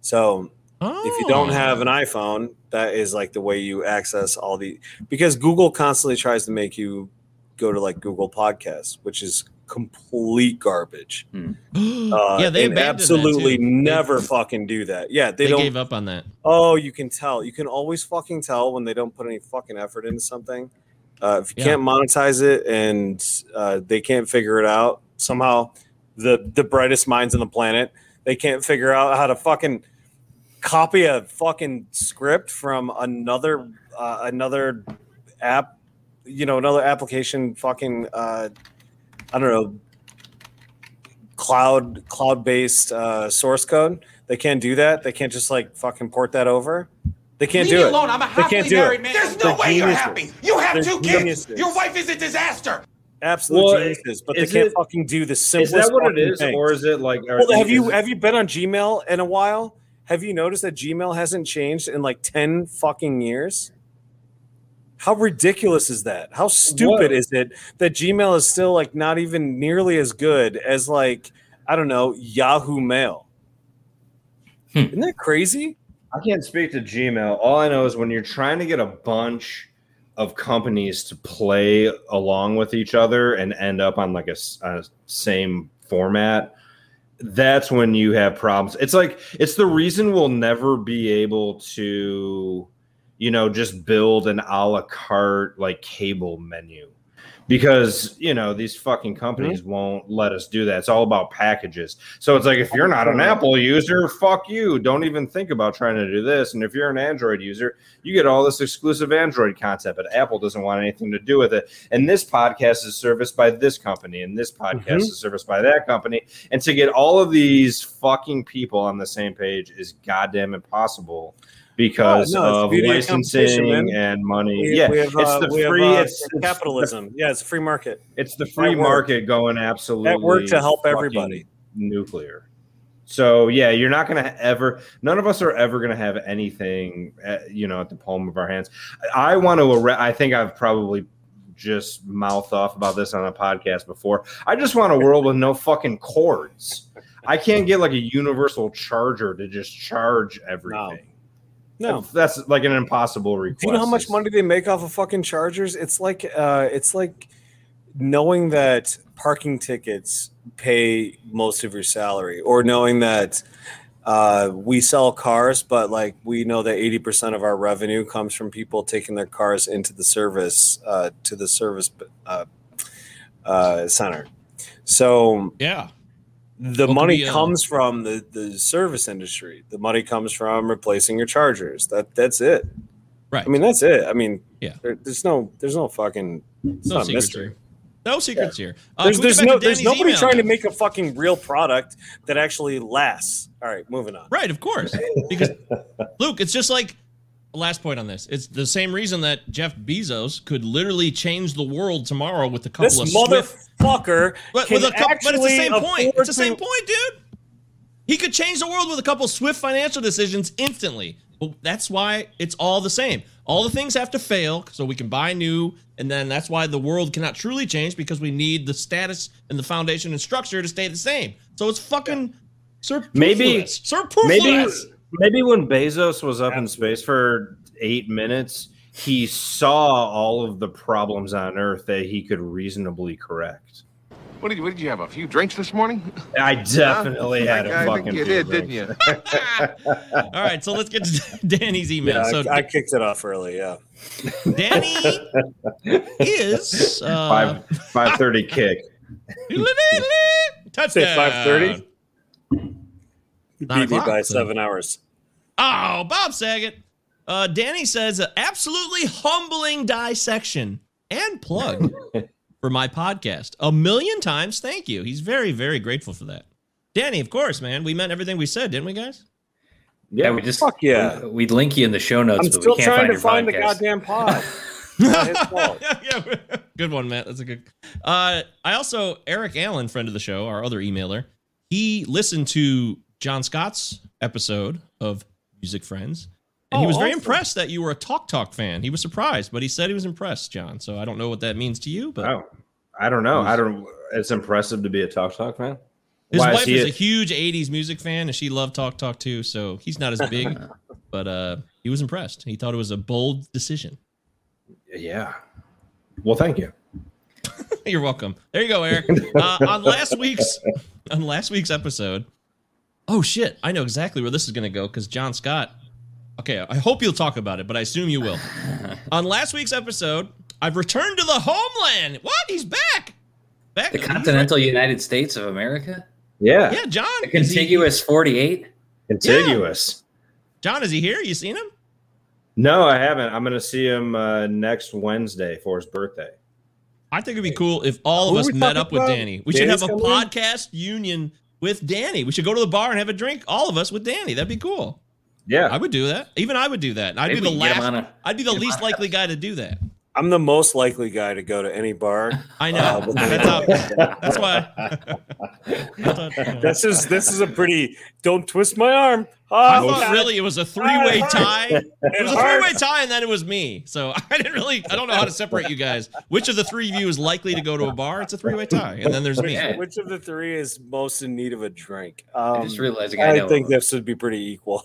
So if you don't Oh. have an iPhone, that is like the way you access all the because Google constantly tries to make you go to like Google Podcasts, which is complete garbage. Uh, yeah, they and that, absolutely too. never fucking do that. Yeah, they, They, don't. gave up on that. Oh, you can tell. You can always fucking tell when they don't put any fucking effort into something. Uh, if you Yeah. can't monetize it and uh, they can't figure it out somehow, the the brightest minds on the planet They can't figure out how to fucking copy a fucking script from another uh, another app, you know, another application. Fucking, uh, I don't know, cloud cloud based uh, source code. They can't do that. They can't just like fucking port that over. They can't Leave do it. alone. I'm a They happily can't do married it. man. There's no They're way you're happy. You have They're two kids. geniuses. Your wife is a disaster. absolute Well, geniuses, but they is can't it- fucking do the simplest. Is simplest. that what it fucking things. or is it like? Well, have you have you been on Gmail in a while? Have you noticed that Gmail hasn't changed in like ten fucking years? How ridiculous is that? How stupid What? is it that Gmail is still like not even nearly as good as like I don't know Yahoo Mail? Hmm. Isn't that crazy? I can't speak to Gmail. All I know is when you're trying to get a bunch of companies to play along with each other and end up on like a same format, that's when you have problems. It's like it's the reason we'll never be able to, you know, just build an a la carte like cable menu. Because you know these fucking companies won't let us do that. It's all about packages. So it's like if you're not an Apple user, fuck you. Don't even think about trying to do this. And if you're an Android user, you get all this exclusive Android content, but Apple doesn't want anything to do with it. And this podcast is serviced by this company, and this podcast Mhm. is serviced by that company. And to get all of these fucking people on the same page is goddamn impossible because Oh, no, of licensing and money. We- yeah, we have, it's uh, the we have, free. uh, it's, capitalism. yeah, it's a free market. it's the free At market going absolutely At work to help everybody. nuclear. So yeah, you're not going to ever. None of us are ever going to have anything, uh, you know, at the palm of our hands. I, want to. I think I've probably just mouthed off about this on a podcast before. I just want a world with no fucking cords. I can't get like a universal charger to just charge everything. No. That's like an impossible request. Do you know how much money they make off of fucking chargers? It's like uh it's like knowing that parking tickets pay most of your salary or knowing that uh, we sell cars, but like we know that 80% of our revenue comes from people taking their cars into the service, uh, to the service uh, uh, center. So Yeah. The Well, money be, uh, comes from the, the service industry. The money comes from replacing your chargers. That that's it. Right. I mean, that's it. I mean, Yeah. there, there's no, there's no fucking, it's No not a mystery. here. No secrets here. Uh, There's, there's no, there's nobody trying to make a fucking real product that actually lasts. All right, moving on. Right, of course. Because Luke, it's just like last point on this. It's the same reason that Jeff Bezos could literally change the world tomorrow with a couple This of swift motherfucker But, with a couple, but it's the same point. It's the same to- point, dude. He could change the world with a couple swift financial decisions instantly. Well, that's why it's all the same. All the things have to fail so we can buy new, and then that's why the world cannot truly change because we need the status and the foundation and structure to stay the same. So it's fucking. Maybe- superfluous. Maybe maybe when Bezos was up in space for eight minutes, he saw all of the problems on Earth that he could reasonably correct. What did you, what did you have? A few drinks this morning? I definitely had a I fucking. think you few did, didn't you? All right, so let's get to Danny's email. Yeah, so I, I kicked it off early. Yeah. Danny is uh, Five five thirty kick. touchdown. Say five thirty. Nine Beat me by so- seven hours. Oh, Bob Saget. Uh, Danny says, "Uh, absolutely humbling dissection and plug for my podcast. A million times thank you. He's very, very grateful for that. Danny, of course, man. We meant everything we said, didn't we, guys? Yeah, we just Fuck yeah. we, would link you in the show notes, I'm but still we can't trying find to your find the goddamn pod. Not his fault. yeah, good one, Matt. That's a good. Uh, I also Eric Allen, friend of the show, our other emailer. He listened to John Scott's episode of Music Friends, and he Oh, was very awesome. impressed that you were a Talk Talk fan. He was surprised, but he said he was impressed, John. So I don't know what that means to you, but Oh, I don't know. I don't. It's impressive to be a Talk Talk fan. his Why, wife he is a- a huge '80s music fan, and she loved Talk Talk too. So he's not as big, but uh, he was impressed. He thought it was a bold decision. Yeah. Well, thank you. You're welcome. There you go, Eric. Uh, on last week's on last week's episode. Oh shit! I know exactly where this is going to go because John Scott. Okay, I hope you'll talk about it, but I assume you will. on last week's episode, I've returned to the homeland. What? He's back. Back. The he's continental United States of America. Yeah, Yeah, John. A is he- contiguous 48. contiguous. John, is he here? You seen him? No, I haven't. I'm going to see him uh, next Wednesday for his birthday. I think it'd be cool if all of Who us met talking up with? Danny. We should Danny's have a coming in? podcast union with Danny. We should go to the bar and have a drink, all of us with Danny. That'd be cool. Yeah, I would do that. Even I would do that. I'd Maybe be the we can get him last. a- I'd be the least likely guy to do that. I'm the most likely guy to go to any bar. I know. Uh, that's, how, that's why. This is this is a pretty. Don't twist my arm. I Oh, thought really it was a three-way tie. It was a three-way tie, and then it was me. So I didn't really. I don't know how to separate you guys. Which of the three of you is likely to go to a bar? It's a three-way tie, and then there's me. Which of the three is most in need of a drink? I Um, just realizing I I know. think this would be pretty equal.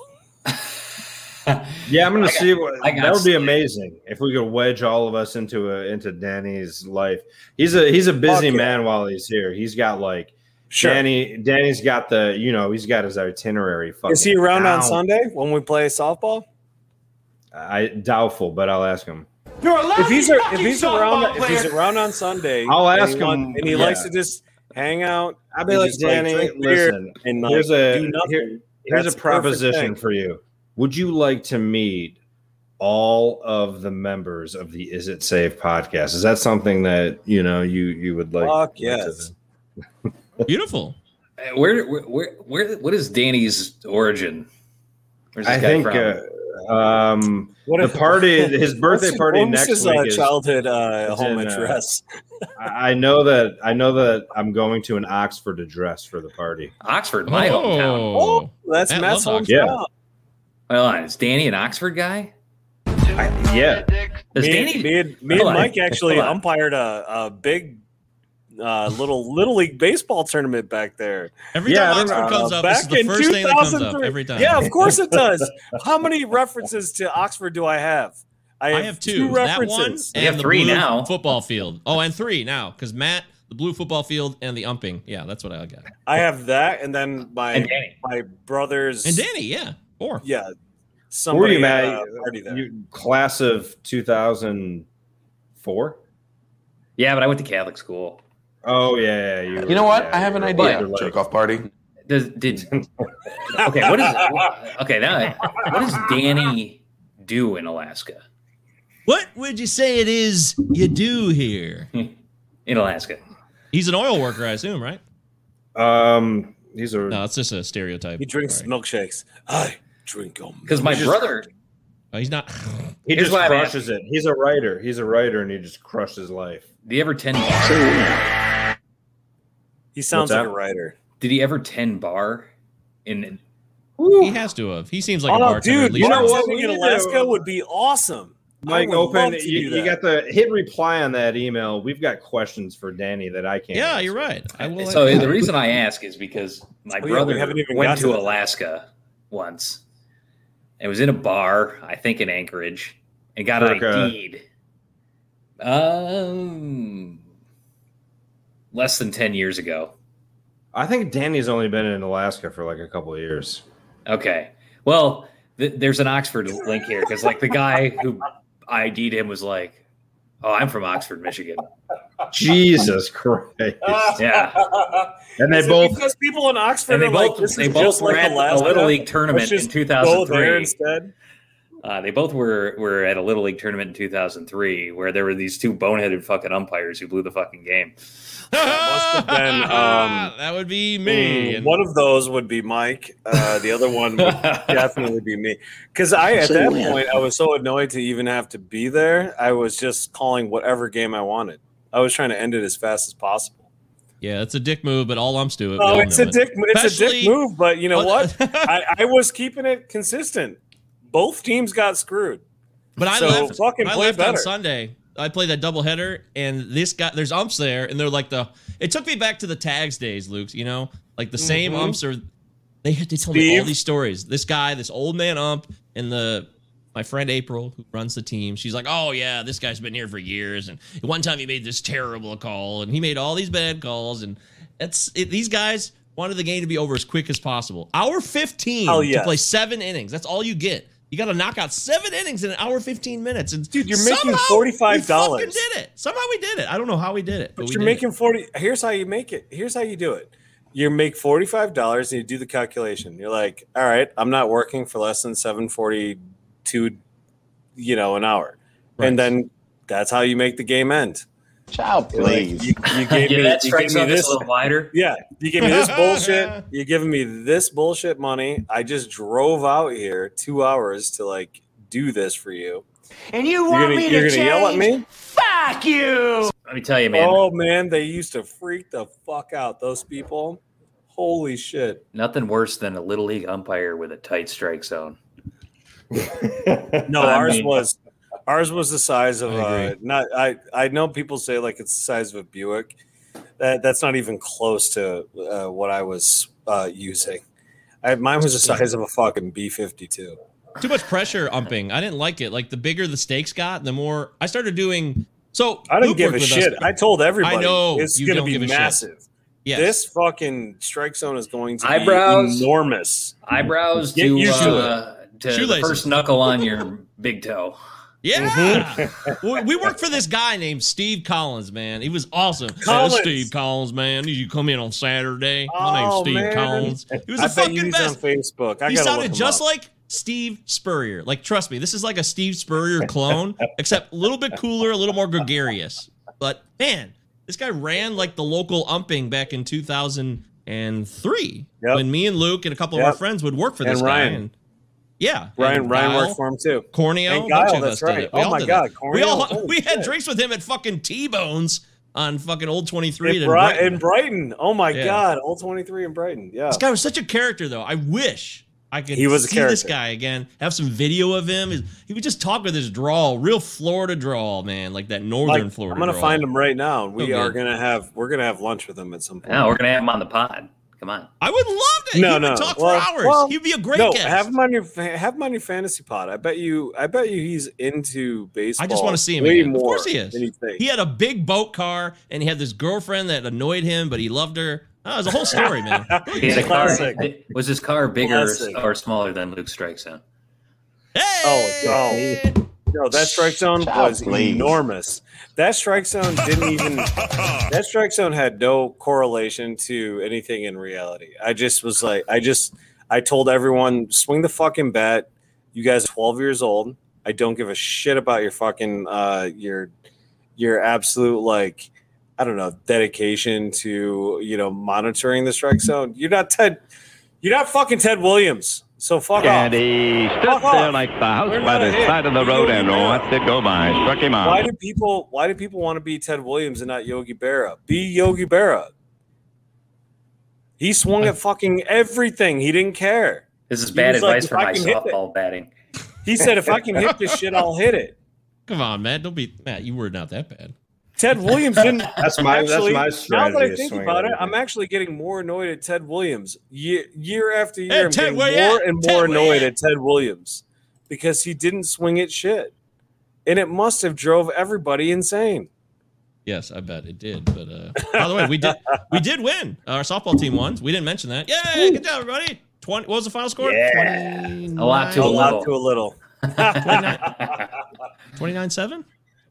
yeah. I'm going I to got- see what that would be amazing if we could wedge all of us into a into Danny's life. He's a he's a busy Fuck yeah. man while he's here. He's got like Sure. Danny. Danny's got the you know he's got his itinerary. Is he fucking around on. Sunday when we play softball? I doubtful, but I'll ask him. You're If he's lucky if he's around softball if he's around on Sunday, I'll and ask he want- him, and he yeah. likes to just hang out. I'll be like Danny. drink listen, and like, here's a do nothing. here- here's That's a proposition for you. Would you like to meet all of the members of the Is It Safe podcast? Is that something that you know you you would like? Fuck like to- yes. Beautiful. Uh, Where, where, where, where, what is Danny's origin? Where's this I guy think from? uh, um, What the party, his birthday party what next his, week uh, is. childhood uh, is home in, uh, address. I I know that I know that I'm going to an Oxford address for the party. Oxford, my hometown. Oh, that's Matt Matt's loves hometown. Yeah. Well, on, is Danny an Oxford guy? I, yeah, Does me, Danny? me and, me Hold and on, Mike actually umpired a, a big uh, little little league baseball tournament back there. Every Yeah, time Oxford know. comes up, Back this is the in first thing that comes up 2003. every time. Yeah, of course it does. How many references to Oxford do I have? I have two. that one references. and have the three blue now. football field. Oh, and three now because Matt, the blue football field, and the umping. Yeah, that's what I got. I have that, and then my And my brother's And Danny, yeah, four. yeah. who are you, Matt? uh, party there. You, class of 2004. Yeah, but I went to Catholic school. Oh yeah, yeah. You, You know what? yeah, I have an idea. you're like- Jerk off party. Does did okay? What is okay now? What does Danny do in Alaska? What would you say it is you do here? In Alaska, He's an oil worker, I assume, right? Um, these are No, it's just a stereotype. He drinks Sorry. milkshakes. I drink them because my brother. Oh, he's not. he Here's just what I'm crushes it. He's a writer. He's a writer, and he just crushes life. Did he ever ten bar? He sounds What's like that? a writer. Did he ever ten bar? In he has to have. He seems like a oh, bartender. at dude, least you know what? We in need to- Alaska would be awesome. Mike, open. You, you got the hit reply on that email. We've got questions for Danny that I can't. Yeah, answer. you're right. I will. so the reason I ask is because my Oh, yeah, we brother haven't even went to to. Alaska once. It was in a bar, I think in Anchorage, and got Like ID'd. Um, less than ten years ago. I think Danny's only been in Alaska for like a couple of years. Okay. Well, th- there's an Oxford link here because, like, the guy who ID'd him was like, "Oh, I'm from Oxford, Michigan." Jesus Christ! Yeah, And they Is it both because people in Oxford and they are like, both this they is both just were like at Alaska. a little league tournament in just go there 2003. instead. Uh, they both were were at a little league tournament in 2003 where there were these two boneheaded fucking umpires who blew the fucking game. That must have been, um, that would be me. Mm, And- one of those would be Mike. Uh, the other one would definitely be me. Because I, at that point, I was so annoyed to even have to be there. I was just calling whatever game I wanted. I was trying to end it as fast as possible. yeah, it's a dick move, but all umps do it. Oh, it's a it. dick. It's a dick move. But you know what? I, I was keeping it consistent. Both teams got screwed. But I So left. fucking I left on. Sunday. I played that double header, and this guy, there's umps there, and they're like the. It took me back to the tags days, Luke. You know, like the same Mhm. umps are. They had to tell me all these stories. This guy, this old man ump, and the my friend April, who runs the team, she's like, "Oh yeah, this guy's been here for years, and one time he made this terrible call, and he made all these bad calls, and it's it, these guys." Wanted the game to be over as quick as possible. Hour 15 Hell to play seven innings. That's all you get. You got to knock out seven innings in an hour 15 minutes. And Dude, you're making we $45. fucking did it. Somehow we did it. I don't know how we did it, but, But you're making 40. Here's how you make it. Here's how you do it. you make forty five dollars and you do the calculation. You're like, all right, I'm not working for less than seven forty two, you know, an hour, Right. and then that's how you make the game end. Child, You're like, please. you, you gave yeah, me, that you strikes gave me this. a little wider. Yeah, you gave me this bullshit. You're giving me this bullshit money. I just drove out here two hours to like do this for you. And you want gonna, me you're to gonna yell at me? Fuck you! Let me tell you, man. Oh man, they used to freak the fuck out. Those people. Holy shit. Nothing worse than a little league umpire with a tight strike zone. No, I ours mean- was ours was the size of I uh not I I know people say like it's the size of a Buick. That that's not even close to uh, what I was uh using. I, mine was the size of a fucking B fifty two. Too much pressure umping. I didn't like it. Like the bigger the stakes got, the more I started doing. So I didn't Luke give a shit. us. I told everybody. I know it's you going to don't be give a shit. massive. Yes. This fucking strike zone is going to Eyebrows? be enormous. Eyebrows Get to, used to uh, to the first knuckle on your big toe. Yeah. Mm-hmm. we, we worked for this guy named Steve Collins, man. He was awesome. Collins. Steve Collins, man. Did you come in on Saturday? My oh, name's Oh, Steve man. Collins. He was I bet fucking best. on Facebook. I he sounded just up. like Steve Spurrier. Like, trust me, this is like a Steve Spurrier clone, except a little bit cooler, a little more gregarious. But man, this guy ran like the local umping back in 2003 Yep. when me and Luke and a couple of our friends would work for And this Ryan. guy. And yeah, Ryan. and Ryan Guile, worked for him too. Corneo, And a bunch Guile, of that's us did right. it. We Oh my God, it. we all holy we had shit. drinks with him at fucking T Bones on fucking Old 23 In, in Bri- Brighton. in Brighton. Oh my Yeah. god, old twenty three in Brighton. Yeah. This guy was such a character, though. I wish I could He was see this guy again. Have some video of him. He would just talk with his drawl, real Florida drawl, man, like that northern Like, Florida. I'm gonna drawl. find him right now. and We So are gonna have we're gonna have lunch with him at some point. Now we're gonna have him on the pod. Come on. I would love to. No, he no. would talk Well- for hours. well, He'd be a great no, guest. have him on your fa- have him on your fantasy pod. I bet you. I bet you he's into baseball. I just want to see him way again. more. Of course he is. Than you think. He had a big boat car, and he had this girlfriend that annoyed him, but he loved her. Oh, it was a whole story, man. He's a car. Was his car bigger Classic. or smaller than Luke's strike zone? Oh, no. No, that strike zone Child, was please. enormous. That strike zone didn't even. that strike zone had no correlation to anything in reality. I just was like, I just, I told everyone, swing the fucking bat. You guys, are twelve years old. I don't give a shit about your fucking, uh, your, your absolute like, I don't know, dedication to you know monitoring the strike zone. You're not Ted. You're not fucking Ted Williams. So fuck And off. he stood Fuck there off. like the house We're by the hit. side of the road Yogi and Berra. watched it go by. Struck him Why out. do people? Why do people want to be Ted Williams and not Yogi Berra? Be Yogi Berra. He swung at fucking everything. He didn't care. This is He bad was like, advice for I my can hit it- softball batting. He said, "If I can hit this shit, I'll hit it." Come on, Matt. Don't be Matt. You were not that bad. Ted Williams didn't. That's my- that's actually, my Now that I think about it, I'm actually getting more annoyed at Ted Williams year, year after year. Hey, I'm Ted, getting more at? and more where you annoyed at? at Ted Williams because he didn't swing at shit, and it must have drove everybody insane. Yes, I bet it did. But uh, by the way, we did we did win. Our softball team won. We didn't mention that. Yay! Good job, everybody. Twenty. What was the final score? Yeah. A lot to A a lot little. to a little. 29-7?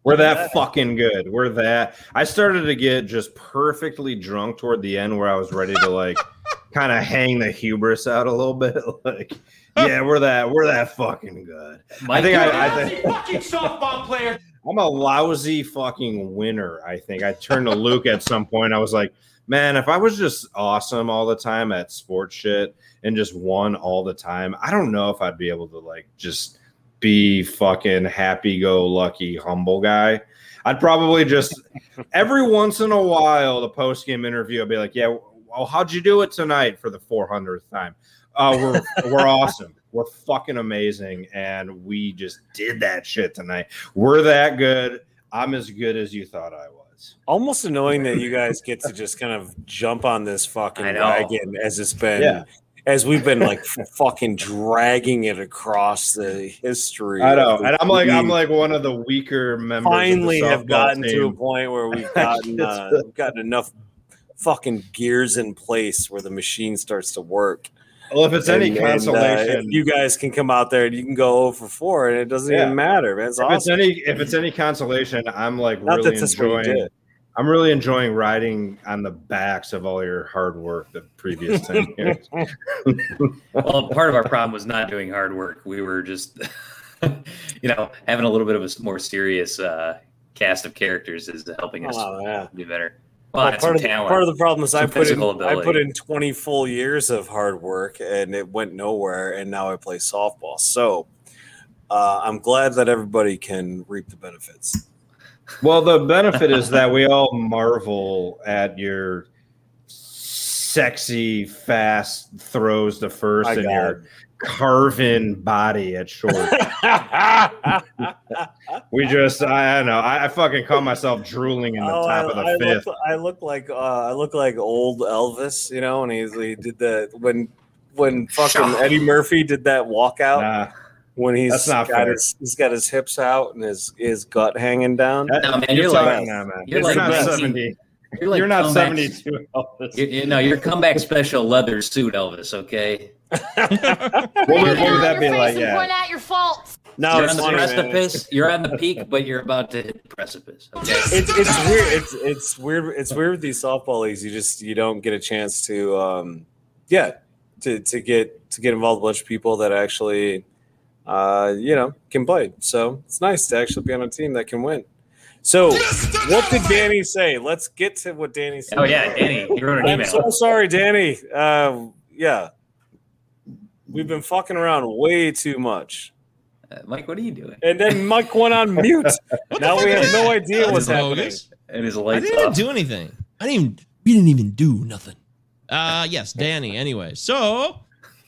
We're that fucking good. We're that. I started to get just perfectly drunk toward the end where I was ready to like kind of hang the hubris out a little bit. like, yeah, we're that. We're that fucking good. I think I, I think Fucking softball player. I'm a lousy fucking winner. I think I turned to Luke at some point. I was like, man, if I was just awesome all the time at sports shit and just won all the time, I don't know if I'd be able to like just be fucking happy go lucky humble guy. I'd probably just every once in a while the post game interview I'd be like, yeah, well, how'd you do it tonight for the 400th time? Uh, we're we're awesome. We're fucking amazing, and we just did that shit tonight. We're that good. I'm as good as you thought I was. Almost annoying that you guys get to just kind of jump on this fucking I wagon as it's been, Yeah. As we've been like fucking dragging it across the history. I know, and I'm like I'm like one of the weaker members. finally of the have gotten to a point where we've gotten uh, we've gotten enough fucking gears in place where the machine starts to work. Well, if it's any And- and, uh, consolation, you guys can come out there and you can go 0 for 4 and it doesn't Yeah. even matter, man. It's if it's any if it's any consolation, I'm like Not really that that's what you enjoying. Did. I'm really enjoying riding on the backs of all your hard work the previous 10 years. well, part of our problem was not doing hard work. We were just, you know, having a little bit of a more serious uh, cast of characters is helping us Oh, yeah. do better. Well, Well, part, of the, part of the problem is I put in physical I put in 20 full years of hard work and it went nowhere, and now I play softball. So uh, I'm glad that everybody can reap the benefits. Well, the benefit is that we all marvel at your sexy, fast throws to first My and God. your carving body at short. we just, I, I don't know. I, I fucking call myself drooling in the Oh, top I, of the I fifth. Look, I look like uh, I look like old Elvis, you know, and he, he did the when when fucking Eddie Murphy did that walkout Nah, when he's That's not got fair. his he's got his hips out and his his gut hanging down. No, man, you're, you're like- talking, man. you're You're, like not 19 seventy. You're, like you're not comeback- seventy-two. Elvis. You, you know, your comeback special leather suit, Elvis. Okay, What would, what would that be like? Yeah. Point Yeah. out your faults. No, you're on the funny, man. precipice. You're on the peak, but you're about to hit the precipice. Okay, It's it's weird. It's it's weird. It's weird with these softball leagues. You just you don't get a chance to um yeah to to get to get involved with a bunch of people that actually uh you know can play. So it's nice to actually be on a team that can win. So what did Danny say? Let's get to what Danny said. Oh yeah, Danny, you wrote an email. I'm so sorry, Danny. Uh, yeah, we've been fucking around way too much. Uh, Mike, what are you doing? And then Mike went on mute. now we have no idea That's what's happening. And his lights I lights didn't even off. do anything. I didn't even. We didn't even do nothing. Uh, yes, Danny. Anyway, so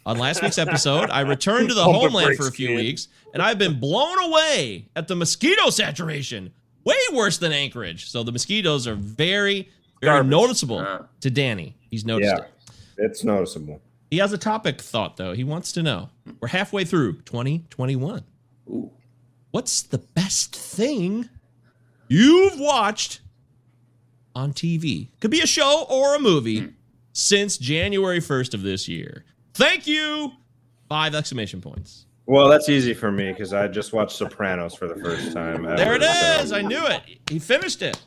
on last week's episode, I returned to the Pump and homeland for a few kid. weeks, and I've been blown away at the mosquito saturation. Way worse than Anchorage. So the mosquitoes are very, very Garbage. noticeable Uh. to Danny. He's noticed Yeah. it. It's noticeable. He has a topic thought though. He wants to know. We're halfway through 2021. Ooh. What's the best thing you've watched on TV? Could be a show or a movie since January 1st of this year. Thank you. Five exclamation points. Well, that's easy for me because I just watched Sopranos for the first time. Ever, There it so- I knew it. He finished it.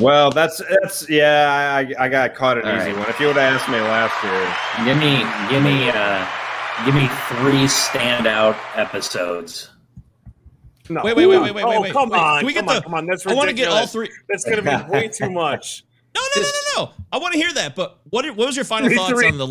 Well, that's that's yeah. I I got caught an All easy right. one. If you would have asked me last year, Give me, give me, uh, give me three standout episodes. No. Wait, wait, wait, wait, wait, oh, wait, wait. come Wait, on, can we get come on, the- come on. That's I want to get all three. That's gonna be way too much. No, no, no, no, no. I want to hear that. But what what was your final Three- thoughts on the,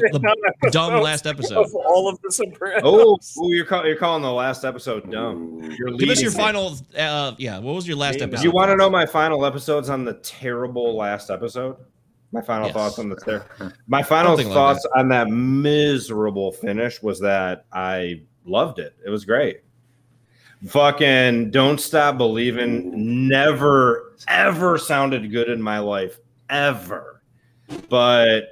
the dumb last episode? Of all of the Sopranos. oh, ooh, you're call, you're calling the last episode dumb. You're Give us your me. final. Uh, yeah, what was your last episode? You want to know my final episodes on the terrible last episode? My final Yes. thoughts on the ter- my final Something like thoughts on that miserable finish was that I loved it. It was great. Fucking don't stop believing. Never ever sounded good in my life ever. But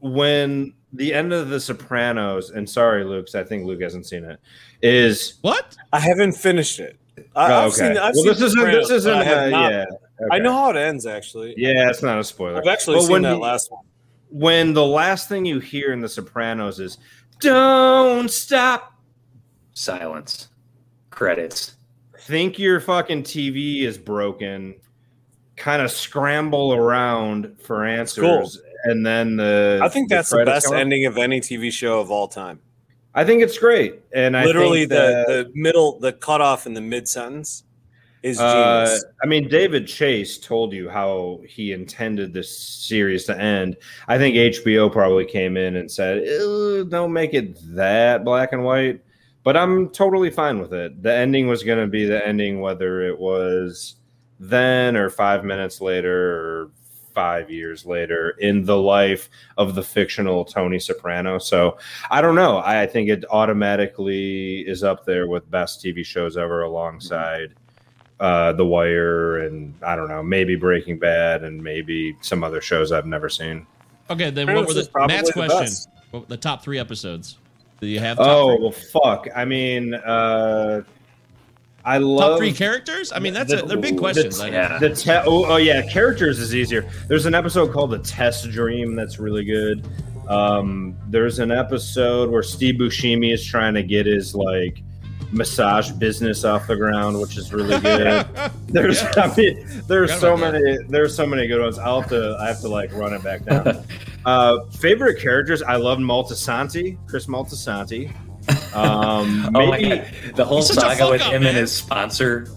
when the end of The Sopranos, and sorry, Luke, 'cause I think Luke hasn't seen it, is What? I haven't finished it. I, Oh, I've okay. seen. I've well, seen this isn't. This isn't. I uh, not- yeah. I know how it ends. Actually, Yeah, it's not a spoiler. I've actually But seen when that you- last one. When the last thing you hear in The Sopranos is "Don't stop," Silence. Credits. think your fucking TV is broken. Kind of scramble around for answers, and then the. I think that's the best ending of any TV show of all time. I think it's great, and I Literally, the the middle, the cutoff in the mid sentence is Uh. I mean, David Chase told you how he intended this series to end. I think HBO probably came in and said, "Don't make it that black and white," but I'm totally fine with it. The ending was going to be the ending, whether it was then or five minutes later or five years later in the life of the fictional Tony Soprano. So I don't know. I think it automatically is up there with best TV shows ever alongside uh, The Wire and I don't know, maybe Breaking Bad and maybe some other shows I've never seen. Okay, then what were the Matt's the question? best. The top three episodes? Do you have top, Oh three? well, fuck. I mean, uh, I love top three characters? I mean, that's the- a, they're big questions. Know. yeah. The te- oh, oh yeah, characters is easier. There's an episode called The Test Dream that's really good. Um, there's an episode where Steve Buscemi is trying to get his like massage business off the ground, which is really good. There's, I mean, there's so about that. many, there's so many good ones. I'll have to, I have to like run it back down. uh, favorite characters, I love Moltisanti, Chris Moltisanti. Um, Oh my maybe, god, the whole He's saga with up, him man. and his sponsor,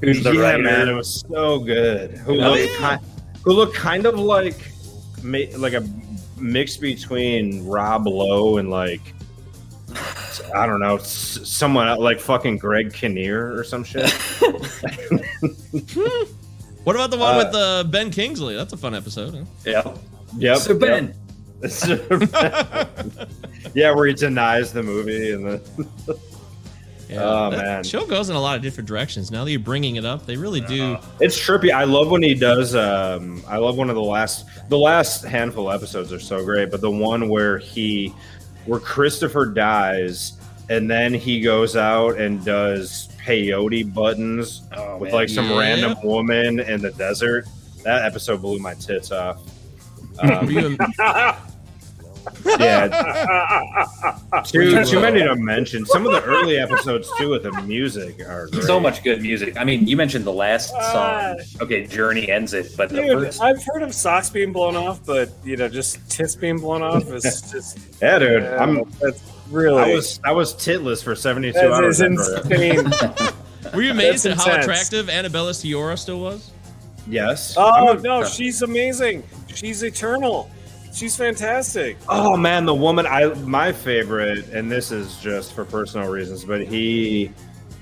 who's the yeah, writer. man, it was so good. Who Oh, looked yeah. kind, who looked kind of like, ma- like a mix between Rob Lowe and like, I don't know, someone like fucking Greg Kinnear or some shit. What about the one Uh, with uh, Ben Kingsley? That's a fun episode. Huh? Yeah. Yep. So Ben, yep. Yeah, where he denies the movie and the. Yeah, Oh, man. show goes in a lot of different directions. Now that you're bringing it up, they really do. It's trippy. I love when he does. Um, I love one of the last. The last handful of episodes are so great, but the one where he, where Christopher dies, and then he goes out and does peyote buttons Oh, with man. like some Yeah. random woman in the desert. That episode blew my tits off. Um, Were you a- yeah, too, too many to mention. Some of the early episodes too with the music are great. so much good music. I mean, you mentioned the last song. Okay, Journey ends it, but Dude, first. I've heard of socks being blown off, but you know, just tits being blown off is just Yeah, dude. yeah, I'm. that's really I was I was titless for 72 hours. is insane. were you amazed That's at how attractive Annabella Sciorra still was? Yes. oh I'm a- no, she's amazing. She's eternal. She's fantastic. Oh man, the woman I my favorite, and this is just for personal reasons, but he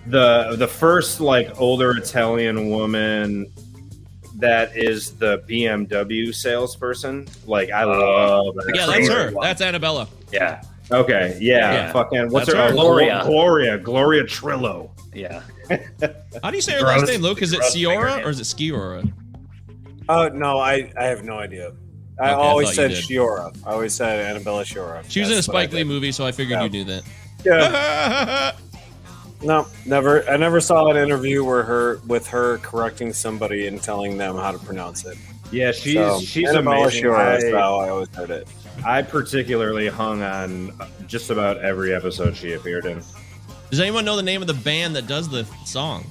the the first like older Italian woman that is the BMW salesperson. Like I uh, love that. Yeah, that's her. one. That's Annabella. Yeah, Okay, yeah, Yeah. fucking what's That's her her. Gloria. Gloria, Gloria Trillo. yeah. How do you say her last name, Luke? Is it gross Sciorra fingernail. or is it Sciorra? Oh no, I I have no idea. I Okay, always thought said you. Shiora. I always said Annabella Shiora. She was in a That's what I Spike Lee movie, so I figured Yeah. you knew that. Yeah. No, never. I never saw an interview where her with her correcting somebody and telling them how to pronounce it. Yeah, she's So, she's Annabella amazing. Shiora I- how I always heard it. I particularly hung on just about every episode she appeared in. Does anyone know the name of the band that does the song?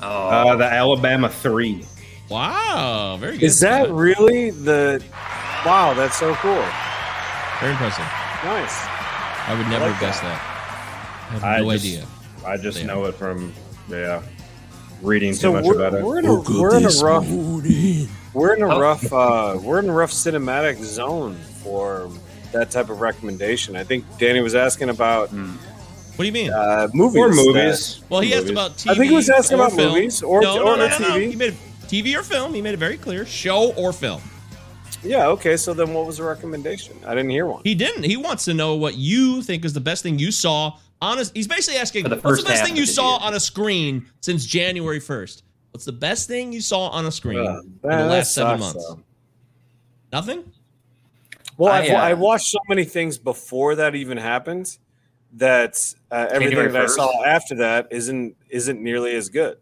Oh, Uh, the Alabama Three. Wow, very good. Is that really the? Wow, that's so cool. very impressive? Nice. I would never like have guessed that. that. I have I no just- idea. I just know it from yeah, reading too So much we're, about it. we're in a we're in a rough we're in a rough uh, we're in a rough cinematic zone for that type of recommendation. I think Danny was asking about What do you mean? uh, movies. Or that- movies. well, he asked about TV. I think he was asking about film. movies or- no, or no, no, no, no. TV. He made TV or film. He made it very clear: show or film. yeah. Okay. So then, what was the recommendation? I didn't hear one. He didn't. He wants to know what you think is the best thing you saw on a. He's basically asking, the "What's the best thing you saw year. on a screen since January first? What's the best thing you saw on a screen Uh, in the that last seven months? though. Nothing. Well, I, I've, uh, I watched so many things before that even happened that uh, everything that I saw after that isn't isn't nearly as good.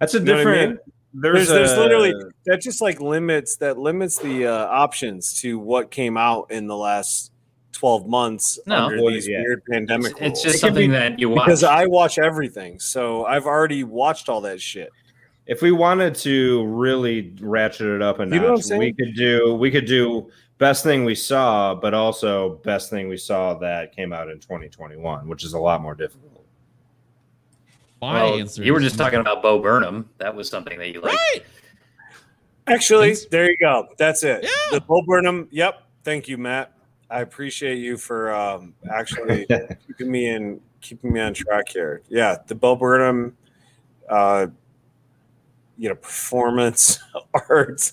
That's a You know what I different. mean? There's, There's, there's a- literally that just like limits that limits the uh, options to what came out in the last 12 months No. under Well, these yeah. weird pandemic it's, it's just It something be- that you watch. because I watch everything, so I've already watched all that shit. if we wanted to really ratchet it up a You know what I'm notch, we could do we could do best thing we saw, but also best thing we saw that came out in 2021, which is a lot more difficult. My Well, answer. you were is- just talking about Bo Burnham. That was something that you liked. right. Actually, Thanks. there you go. That's it. Yeah. The Bo Burnham. Yep. Thank you, Matt. I appreciate you for um, actually keeping me in keeping me on track here. Yeah, the Bo Burnham, uh, you know, performance art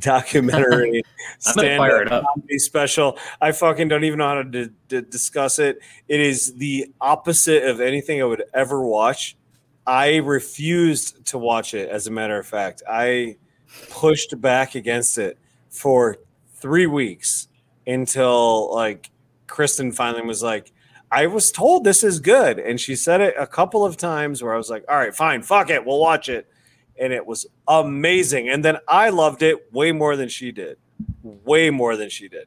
documentary, I'm stand fire it up up. comedy special. I fucking don't even know how to d- d- discuss it. It is the opposite of anything I would ever watch. I refused to watch it. As a matter of fact, I pushed back against it for three weeks until like Kristen finally was like, I was told this is good. And she said it a couple of times where I was like, all right, fine, fuck it, we'll watch it. And it was amazing. And then I loved it way more than she did. Way more than she did.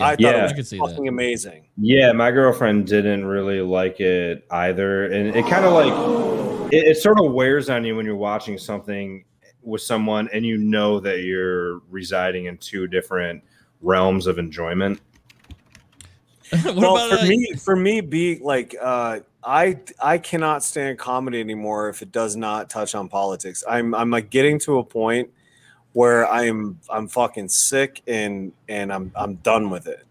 I thought Yeah. it I could was see that. fucking amazing. Yeah, my girlfriend didn't really like it either, and it kind of like it, it sort of wears on you when you're watching something with someone and you know that you're residing in two different realms of enjoyment. well, about for uh, me, for me, be like, uh, I I cannot stand comedy anymore if it does not touch on politics. I'm I'm like getting to a point where I'm I'm fucking sick and and I'm I'm done with it.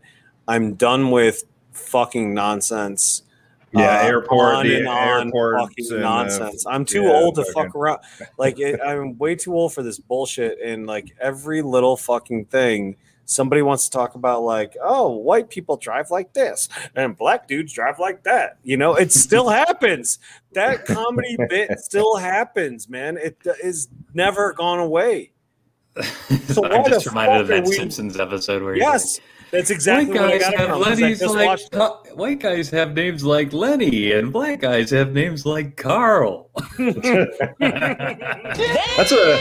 I'm done with fucking nonsense. Yeah, uh, airport, on the and on fucking and, uh, nonsense. I'm too yeah, old to fucking- fuck around. Like it, I'm way too old for this bullshit. And like every little fucking thing, somebody wants to talk about like, oh, white people drive like this and black dudes drive like that. You know, it still happens. That comedy bit still happens, man. It is never gone away. So why I'm just the reminded of fuck that we- Simpsons episode where he's Yes, that's exactly white what I guys got it have from. 'cause I like watched white guys have names like Lenny, and black guys have names like Carl. That's a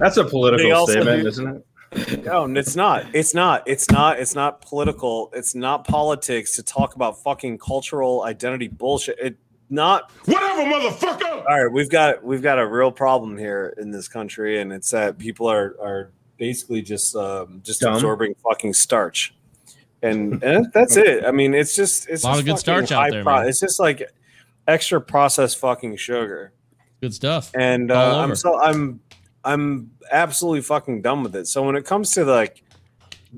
that's a political statement, do- isn't it? No, it's not. It's not. It's not. It's not political. It's not politics to talk about fucking cultural identity bullshit. It not Whatever, motherfucker! all right. We've got we've got a real problem here in this country, and it's that people are are basically just um, just Dumb. absorbing fucking starch, and and that's it. I mean, it's just it's A lot just of good starch out there, pro- man. It's just like extra processed fucking sugar good stuff? and uh. I'm so I'm I'm absolutely fucking done with it. So when it comes to like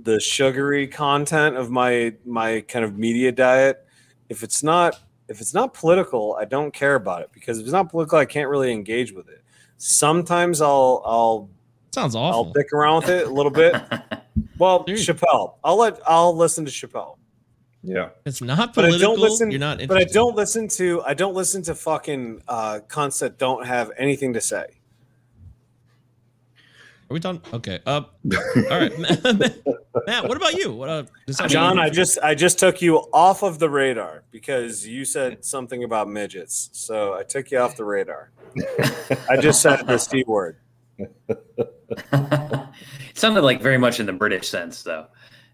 the sugary content of my my kind of media diet, if it's not if it's not political, I don't care about it because if it's not political, I can't really engage with it. Sometimes I'll I'll Sounds awful. I'll awful. dick around with it a little bit. Well, Dude. Chappelle, I'll let I'll listen to Chappelle, Yeah. It's not but I political. don't listen. You're not but I don't listen to I don't listen to fucking uh, cunts that don't have anything to say. Are we done? Okay. Uh, all right, Matt. What about you? What, uh, John, I just I just took you off of the radar because you said something about midgets. So I took you off the radar. I just said the C word. It sounded like very much in the British sense, though.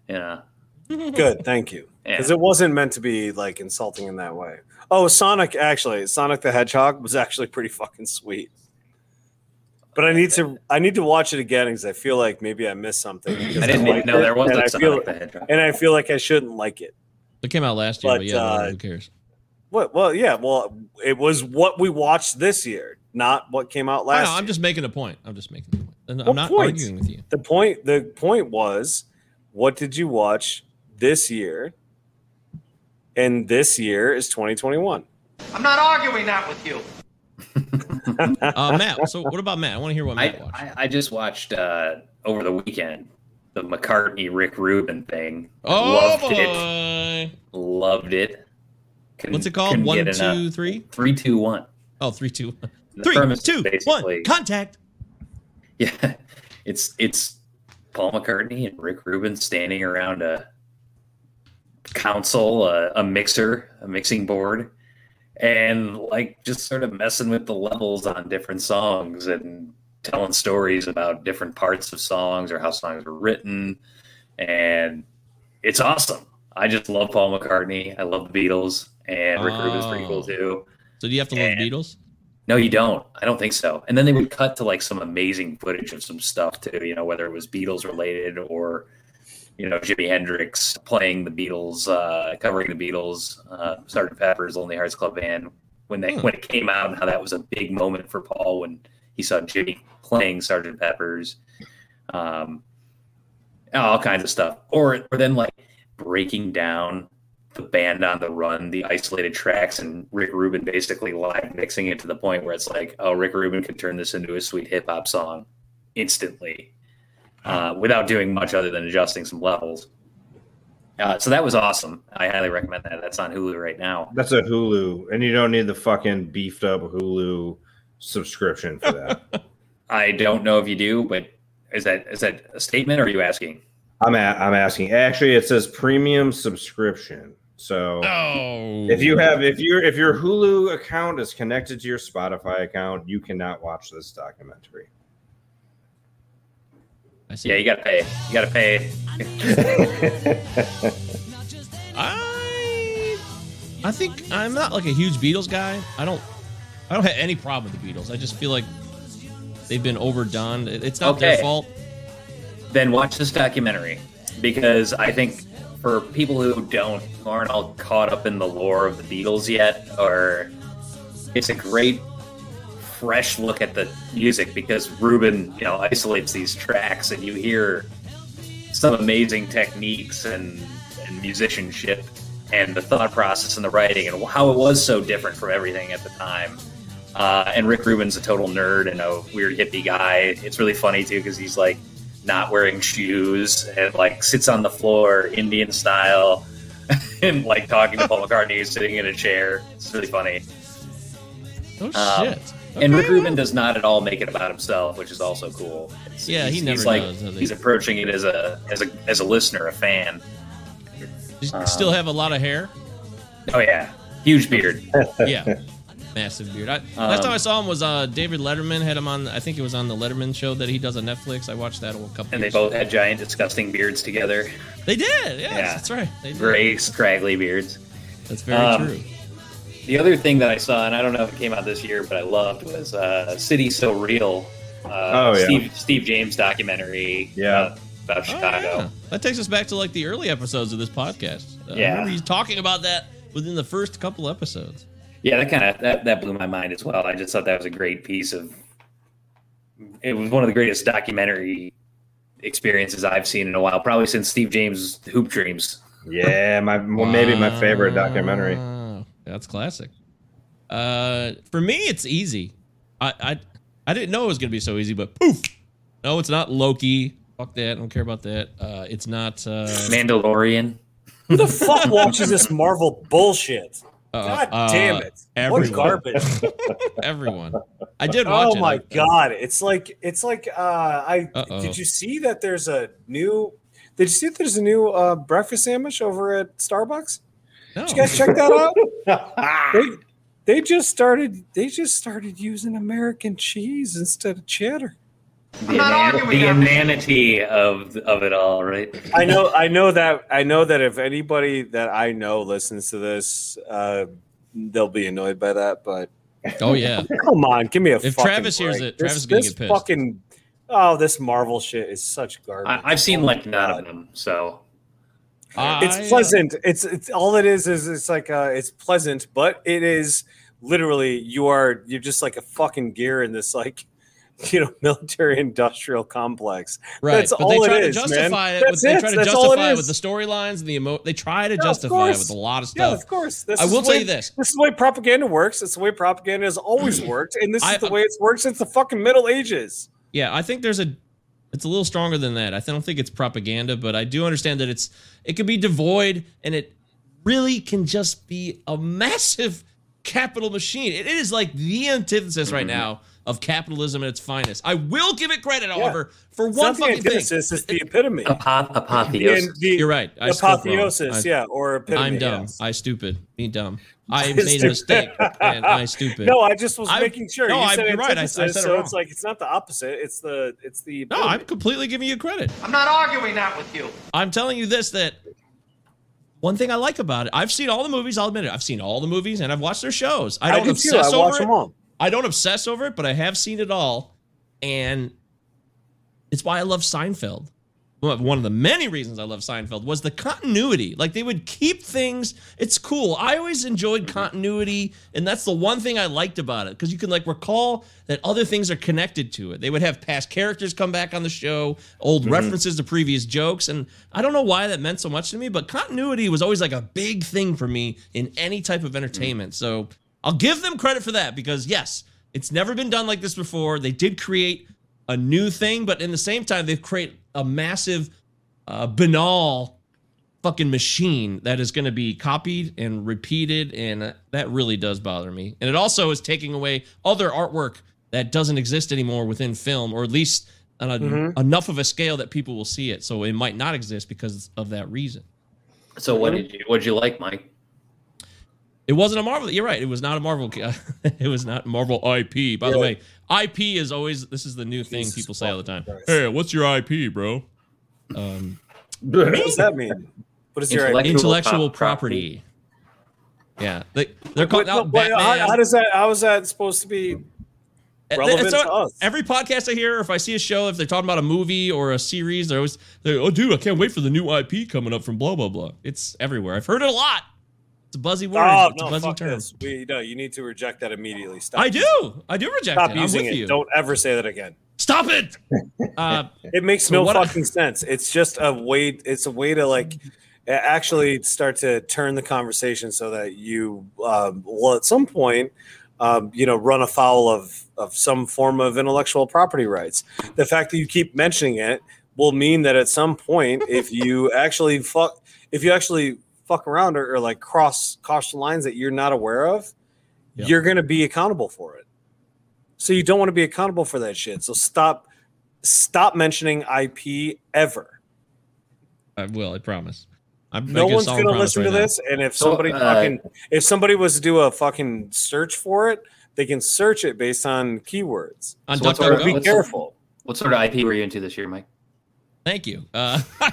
Yeah. Good, thank you. Because Yeah. it wasn't meant to be like insulting in that way. Oh, Sonic actually, Sonic the Hedgehog was actually pretty fucking sweet. But I need to I need to watch it again because I feel like maybe I missed something. I didn't even know it, there was and a I feel Sonic the Hedgehog. and I feel like I shouldn't like it. It came out last year, but, But, yeah, uh, who cares? What? Well, yeah. Well, it was what we watched this year, not what came out last. know. I'm just making a point. I'm just making a point. And I'm What not point? arguing with you. The point the point was what did you watch this year? And this year is 2021. I'm not arguing that with you. Uh, Matt. So what about Matt? I want to hear what Matt I, watched. I, I just watched uh, over the weekend the McCartney Rick Rubin thing. oh Loved boy. it. Loved it. Couldn't- What's it called? couldn't One, get enough. two, three. Three, two, one. Oh, three, two, one. Three, two, Contact. Yeah, it's it's Paul McCartney and Rick Rubin standing around a console, a, a mixer, a mixing board, and like just sort of messing with the levels on different songs and telling stories about different parts of songs or how songs were written, and it's awesome. I just love Paul McCartney. I love the Beatles, and Rick Rubin's pretty cool Oh. too. So do you have to love the Beatles? No, you don't. I don't think so. And then they would cut to like some amazing footage of some stuff too, you know, whether it was Beatles related or, you know, Jimi Hendrix playing the Beatles, uh, covering the Beatles, uh, Sgt. Pepper's Lonely Hearts Club Band when they Hmm. when it came out and how that was a big moment for Paul when he saw Jimi playing Sgt. Pepper's, um, all kinds of stuff. Or or then like breaking down the band on the run, the isolated tracks, and Rick Rubin basically live mixing it to the point where it's like, oh, Rick Rubin could turn this into a sweet hip hop song instantly uh, without doing much other than adjusting some levels. Uh, so that was awesome. I highly recommend that. That's on Hulu right now. That's a Hulu, and you don't need the fucking beefed up Hulu subscription for that. I don't know if you do, but is that is that a statement or are you asking? I'm a, I'm asking. Actually, it says premium subscription. So Oh. if you oh. have if your if your Hulu account is connected to your Spotify account, you cannot watch this documentary. I see. Yeah, you gotta pay. You gotta pay. I I think I'm not like a huge Beatles guy. I don't I don't have any problem with the Beatles. I just feel like they've been overdone. It's not their fault. then watch this documentary because I think for people who don't who aren't all caught up in the lore of the Beatles yet, or it's a great fresh look at the music because Rubin, you know, isolates these tracks and you hear some amazing techniques and, and musicianship and the thought process and the writing and how it was so different from everything at the time. Uh, and Rick Rubin's a total nerd and a weird hippie guy. It's really funny too because he's like not wearing shoes and like sits on the floor Indian style and like talking to Paul McCartney sitting in a chair. It's really funny. Oh Um, shit. And Rick Okay. Rubin does not at all make it about himself, which is also cool. It's- Yeah, he he's, never he's like does, does he's approaching it as a as a as a listener, a fan. You still have a lot of hair? Oh yeah, huge beard. Yeah. Massive beard. I, last Um, time I saw him was uh, David Letterman had him on. I think it was on the Letterman show that he does on Netflix. I watched that a couple. And they years both had giant, disgusting beards together. They did. Yes, Yeah. that's right. They did. Gray, scraggly beards. That's very Um, true. The other thing that I saw, and I don't know if it came out this year, but I loved was uh, "City So Real." Uh, Oh, yeah. Steve Steve James documentary. Yeah. about, about Oh, Chicago. yeah. That takes us back to like the early episodes of this podcast. Uh, I Yeah. remember he's talking about that within the first couple episodes. Yeah, that kind of that, that blew my mind as well. I just thought that was a great piece of. It was one of the greatest documentary experiences I've seen in a while, probably since Steve James' Hoop Dreams. Yeah, my well, maybe my favorite documentary. Wow. That's classic. Uh, for me, it's easy. I, I I didn't know it was gonna be so easy, but poof. No, it's not Loki. Fuck that. I don't care about that. Uh, it's not. Uh, Mandalorian. Who the fuck watches this Marvel bullshit? Uh, God damn uh, it! Everyone. What garbage! everyone. I did watch oh my god! It's like it's like uh, I Uh-oh. did you see that there's a new? Did you see that there's a new uh, breakfast sandwich over at Starbucks? No. Did you guys check that out? they, they just started. They just started using American cheese instead of cheddar. The, inan- the inanity of of it all, right? I know. I know that. I know that if anybody that I know listens to this, uh, they'll be annoyed by that. But Oh yeah. come on, give me a. If fucking Travis hears it, Travis is gonna this get pissed. Fucking. Oh, this Marvel shit is such garbage. I, I've seen Oh like none of them, so it's I, uh, pleasant. It's it's all it is is it's like uh it's pleasant, but it is literally you are you're just like a fucking gear in this like you know military industrial complex. Right, That's but all they try it to is, man. justify it. With, they it. try to That's it justify it is. with the storylines and the emo. They try to Yeah, justify it with a lot of stuff. Yeah, of course. This I will tell you this. This is the way propaganda works. It's the way propaganda has always worked, and this is I- the way it's worked since the fucking Middle Ages. Yeah, I think there's a. It's a little stronger than that. I don't think it's propaganda, but I do understand that it's. It can be devoid, and it really can just be a massive capital machine. It is like the antithesis right Mm-hmm. now of capitalism at its finest. I will give it credit, however, for one not the fucking thing. antithesis, it's the epitome. apoth- apotheosis. The You're right. I apotheosis, I- yeah, or epitome. I'm dumb. yes. I stupid. Me dumb. I made a mistake, and I stupid. No, I just was I- making sure. no, you I- said you're right. I- I said it so wrong. it's like it's not the opposite. It's the it's the. no, I'm completely giving you credit. I'm not arguing that with you. I'm telling you this that one thing I like about it, I've seen all the movies. I'll admit it. I've seen all the movies and I've watched their shows. I I don't I do too. obsess I over watch it. them all. I don't obsess over it, but I have seen it all, and it's why I love Seinfeld. One of the many reasons I love Seinfeld was the continuity. Like they would keep things. It's cool. I always enjoyed continuity, and that's the one thing I liked about it because you can like recall that other things are connected to it. They would have past characters come back on the show, old mm-hmm. references to previous jokes, and I don't know why that meant so much to me, but continuity was always like a big thing for me in any type of entertainment. So I'll give them credit for that because yes, it's never been done like this before. They did create a new thing, but in the same time, they've created a massive, uh, banal fucking machine that is going to be copied and repeated, and uh, that really does bother me. And it also is taking away other artwork that doesn't exist anymore within film, or at least on a, Mhm. enough of a scale that people will see it. So it might not exist because of that reason. So what did you what did you like, Mike? It wasn't a Marvel. You're right. It was not a Marvel. it was not Marvel IP. By the way, IP is always this is the new thing Jesus people say all the time. Christ. Hey, what's your IP, bro? Um, What does that mean? What is your Intellect- intellectual prop- property. Yeah, they they're called What- out what- how, Batman. how does that? How is that supposed to be? Relevant so to us? Every podcast I hear, or if I see a show, if they're talking about a movie or a series, they're always, they're, oh, dude, I can't wait for the new IP coming up from blah blah blah. It's everywhere. I've heard it a lot. It's a buzzy word. Oh it's no! a buzzy term. this. We no. You need to reject that immediately. Stop. I do. I do reject Stop it. I'm using with it. you. Don't ever say that again. Stop it. Uh, It makes So no what I- fucking sense. It's just a way. It's a way to like actually start to turn the conversation so that you um, will at some point, um, you know, run afoul of of some form of intellectual property rights. The fact that you keep mentioning it will mean that at some point, if you actually fuck, if you actually fuck around or, or like cross cross the lines that you're not aware of, Yep. you're going to be accountable for it. So you don't want to be accountable for that shit. So stop stop mentioning IP ever. I will. I promise. I'm No one's going to promise listen to right now. this. And if So, somebody uh, fucking, if somebody was to do a fucking search for it, they can search it based on keywords. on So what's our- Be what's- careful. What sort of IP were you into this year, Mike? Thank you. Uh,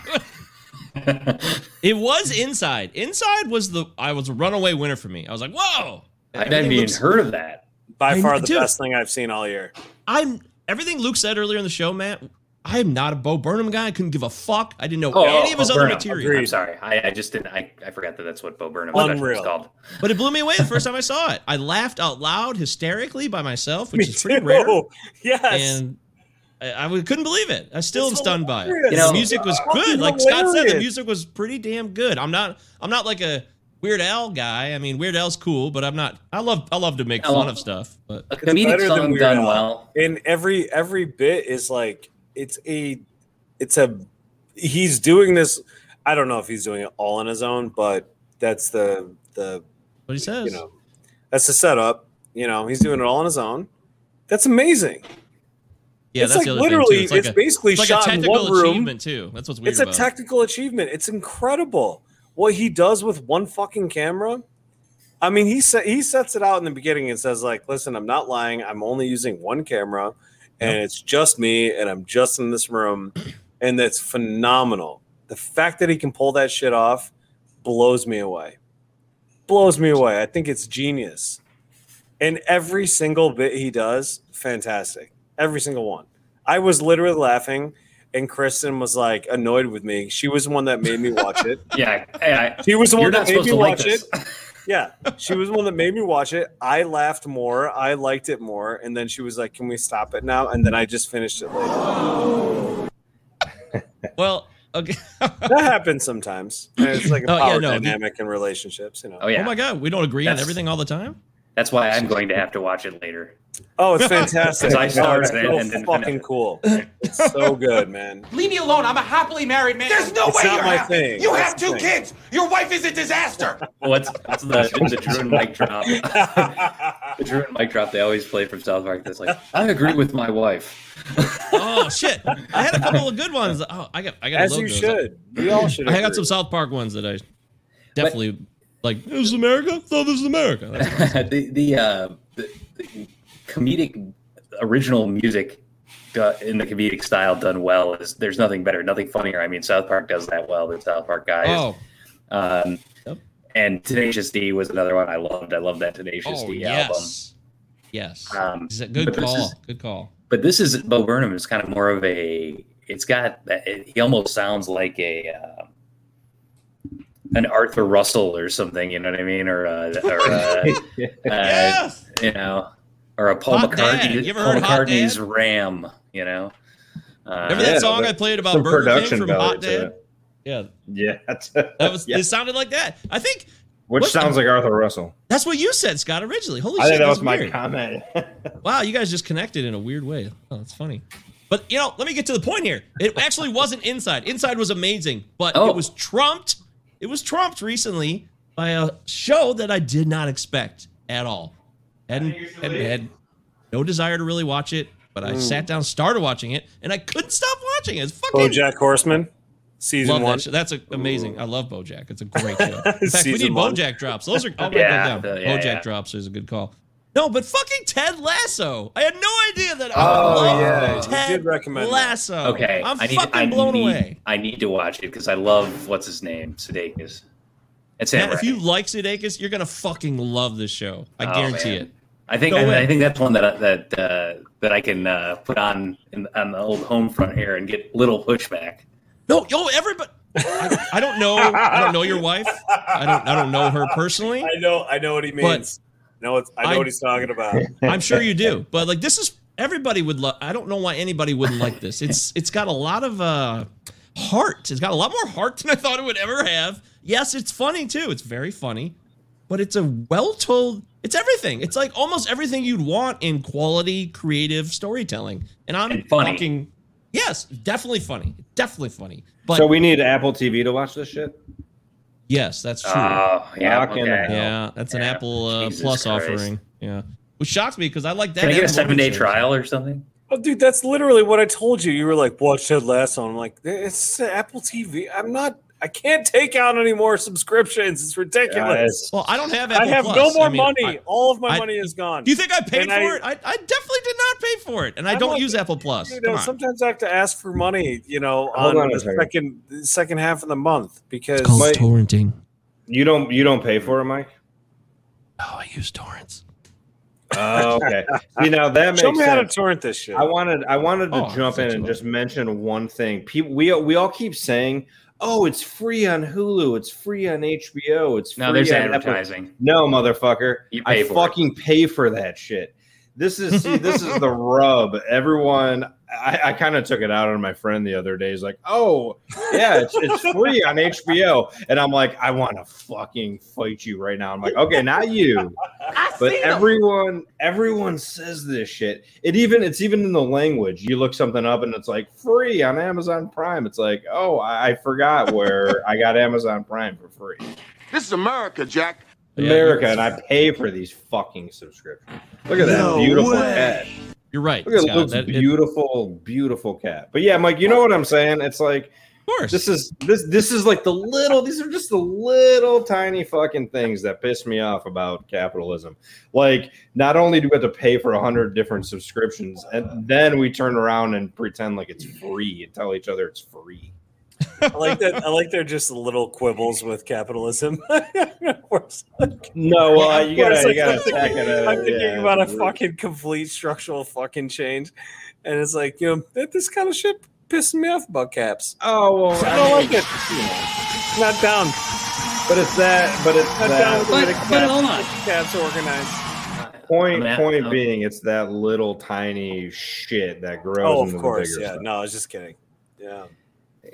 it was Inside. Inside was the I was a runaway winner for me. I was like, whoa. I hadn't even looks- heard of that. By I- far the dude. best thing I've seen all year. I'm everything Luke said earlier in the show, Matt. I am not a Bo Burnham guy. I couldn't give a fuck. I didn't know Oh, any of his Bo other Burnham. material. I'm sorry. I, I just didn't. I, I forgot that that's what Bo Burnham was Unreal. called. But it blew me away the first time I saw it. I laughed out loud hysterically by myself, which Me is pretty too. rare. Yes. And I, I w- couldn't believe it. I still am stunned by it. hilarious. You know, the music was good. Like Scott said, the music was pretty damn good. I'm not I'm not like a Weird Al guy. I mean, Weird Al's cool, but I'm not. I love I love to make I fun love- of stuff, but A comedic better song done Al. well. and every every bit is like it's a it's a he's doing this i don't know if he's doing it all on his own but that's the the what he says. you know that's the setup you know he's doing it all on his own that's amazing yeah, it's that's like the other literally it's, like a, basically it's like shot in one room. achievement too. That's what's weird. it's a about technical achievement. It's incredible what he does with one fucking camera. I mean he set he sets it out in the beginning and says like listen i'm not lying. I'm only using one camera and it's just me and i'm just in this room and that's phenomenal. The fact that he can pull that shit off blows me away. Blows me away. I think it's genius. And every single bit he does fantastic every single one. I was literally laughing and kristen was like annoyed with me. She was the one that made me watch it. Yeah, I, I, she was the one that made me to like watch it. yeah she was the one that made me watch it. I laughed more. I liked it more. And then she was like can we stop it now? And then i just finished it later. Well, okay. that happens sometimes. And it's like a Oh, yeah, power no, the- dynamic in relationships you know. Oh yeah, Oh my god, we don't agree on everything all the time. that's why I'm going to have to watch it later. Oh it's fantastic! I Oh, started it's it so and didn't fucking finish it. cool it's so good man Leave me alone. I'm a happily married man. There's no It's way you're my happy. thing. You That's have two thing. kids. Your wife is a disaster. What's, what's the, the Drew and Mike drop? the Drew and Mike drop they always play from South Park. That's like I agree with my wife. Oh shit! I had a couple of good ones. Oh, I got I got as load you those. should we all should I got some South Park ones that I definitely like. This is America. No, this is America. That's- the the, uh, the the comedic original music do- in the comedic style done well is there's nothing better, nothing funnier. I mean, South Park does that well. The South Park guys. oh, Um, Yep. And Tenacious D was another one I loved. I love that Tenacious oh D album. yes, yes. Um, Is that good call? is- Good call. But this is Bo Burnham is kind of more of a. It's got. It, he almost sounds like a. Uh, an Arthur Russell or something, you know what I mean, or uh, or uh, uh, Yes. you know, or a Paul Hot McCartney, You ever Paul heard Hot McCartney's Dad? Ram, you know. Uh, Remember yeah, that song I played about some Burger King from Hot to Dad? Yeah, Yeah, that was. Yeah. It sounded like that. I think which What- sounds like Arthur Russell. that's what you said, Scott. Originally, holy I shit, think that that's was my weird. comment. Wow, you guys just connected in a weird way. Oh, that's funny. But you know, let me get to the point here. It actually wasn't Inside. Inside was amazing, but Oh. it was trumped. It was trumped recently by a show that I did not expect at all. Hadn't, hadn't had no desire to really watch it, but I sat mm. down, started watching it, and I couldn't stop watching it. It's fucking bojack horseman Season love one. that show. That's a, amazing. I love BoJack. It's a great show. In fact, we need one. BoJack drops. Those are. I'll Yeah, down. the- yeah, BoJack yeah. drops is a good call. No, but fucking Ted Lasso. I had no idea that. I Oh, love yeah, you Ted did recommend that. Lasso. Okay, I'm I need, fucking I blown need, away. I need to watch it because I love what's his name, Sudeikis. It's Sam Matt, if you like Sudeikis, you're gonna fucking love this show. I Oh, guarantee man. it. I think Go I. I think that's one that that uh, that I can uh, put on in, on the old home front here and get little pushback. No, yo, everybody. I, I don't know. I don't know your wife. I don't. I don't know her personally. I know. I know what he means. no, it's, I know I- what he's talking about. I'm sure you do. But like this is everybody would love I don't know why anybody wouldn't like this. It's it's got a lot of uh heart. It's got a lot more heart than I thought it would ever have. Yes, it's funny too. It's very funny. But it's a well-told it's everything. It's like almost everything you'd want in quality creative storytelling. And I'm And funny. talking Yes, definitely funny. Definitely funny. But so we need Apple TV to watch this shit. yes, that's true. Oh yeah, okay. yeah, that's an Apple uh, Plus Christ. offering. Yeah. Which shocks me because I like that. Can I get a seven day shows. trial or something? Oh, dude, that's literally what I told you. You were like, "Watch Ted Lasso." I'm like, "It's Apple TV." I'm not. I can't take out any more subscriptions. It's ridiculous. Well, I don't have I have Plus. no more I mean, money. I- All of my I- money is gone. Do you think I paid And for I- it? I, I definitely did not pay for it, and I I'm don't use Apple Plus. You know, sometimes I have to ask for money. You know, on, on the second. second the second half of the month because called torrenting. You don't you don't pay for it, Mike? Oh, I use torrents. Oh, okay. See now that makes show me how to torrent this shit. I wanted I wanted to Oh, jump in and just mention one thing. People we we all keep saying, "Oh, it's free on Hulu, it's free on HBO, it's free on HBO. No, there's on Apple." advertising. No, motherfucker. I for it. fucking pay for that shit. This is see, this is the rub. Everyone, I, I kind of took it out on my friend the other day. He's like, "Oh, yeah, it's, it's free on HBO," and I'm like, "I want to fucking fight you right now." I'm like, "Okay, not you, but everyone, everyone says this shit. It even it's even in the language. You look something up and it's like free on Amazon Prime. It's like, oh, I, I forgot where I got Amazon Prime for free." This is America, Jack. America, you're- and I pay for these fucking subscriptions. Look at that beautiful way. cat. You're right. Look at Scott. Luke's That- it- beautiful, beautiful cat. But yeah, Mike, you know what I'm saying? It's like of course. this is this this is like the little. These are just the little tiny fucking things that piss me off about capitalism. Like, not only do we have to pay for a hundred different subscriptions, and then we turn around and pretend like it's free and tell each other it's free. I like that. I like they're just little quibbles with capitalism. Where like- No, well, you gotta like, you gotta I'm thinking, tack it out. I'm thinking yeah, about a it's fucking complete structural fucking change, and it's like you know this kind of shit pissing me off about caps. Oh well, I don't like it. Not down. But it's that. But it's Not that. with the But- but caps, hold on. caps organized. Point at- point I'm- being, it's that little tiny shit that grows. Oh, into of the course. bigger Yeah. stuff. No, I was just kidding. Yeah.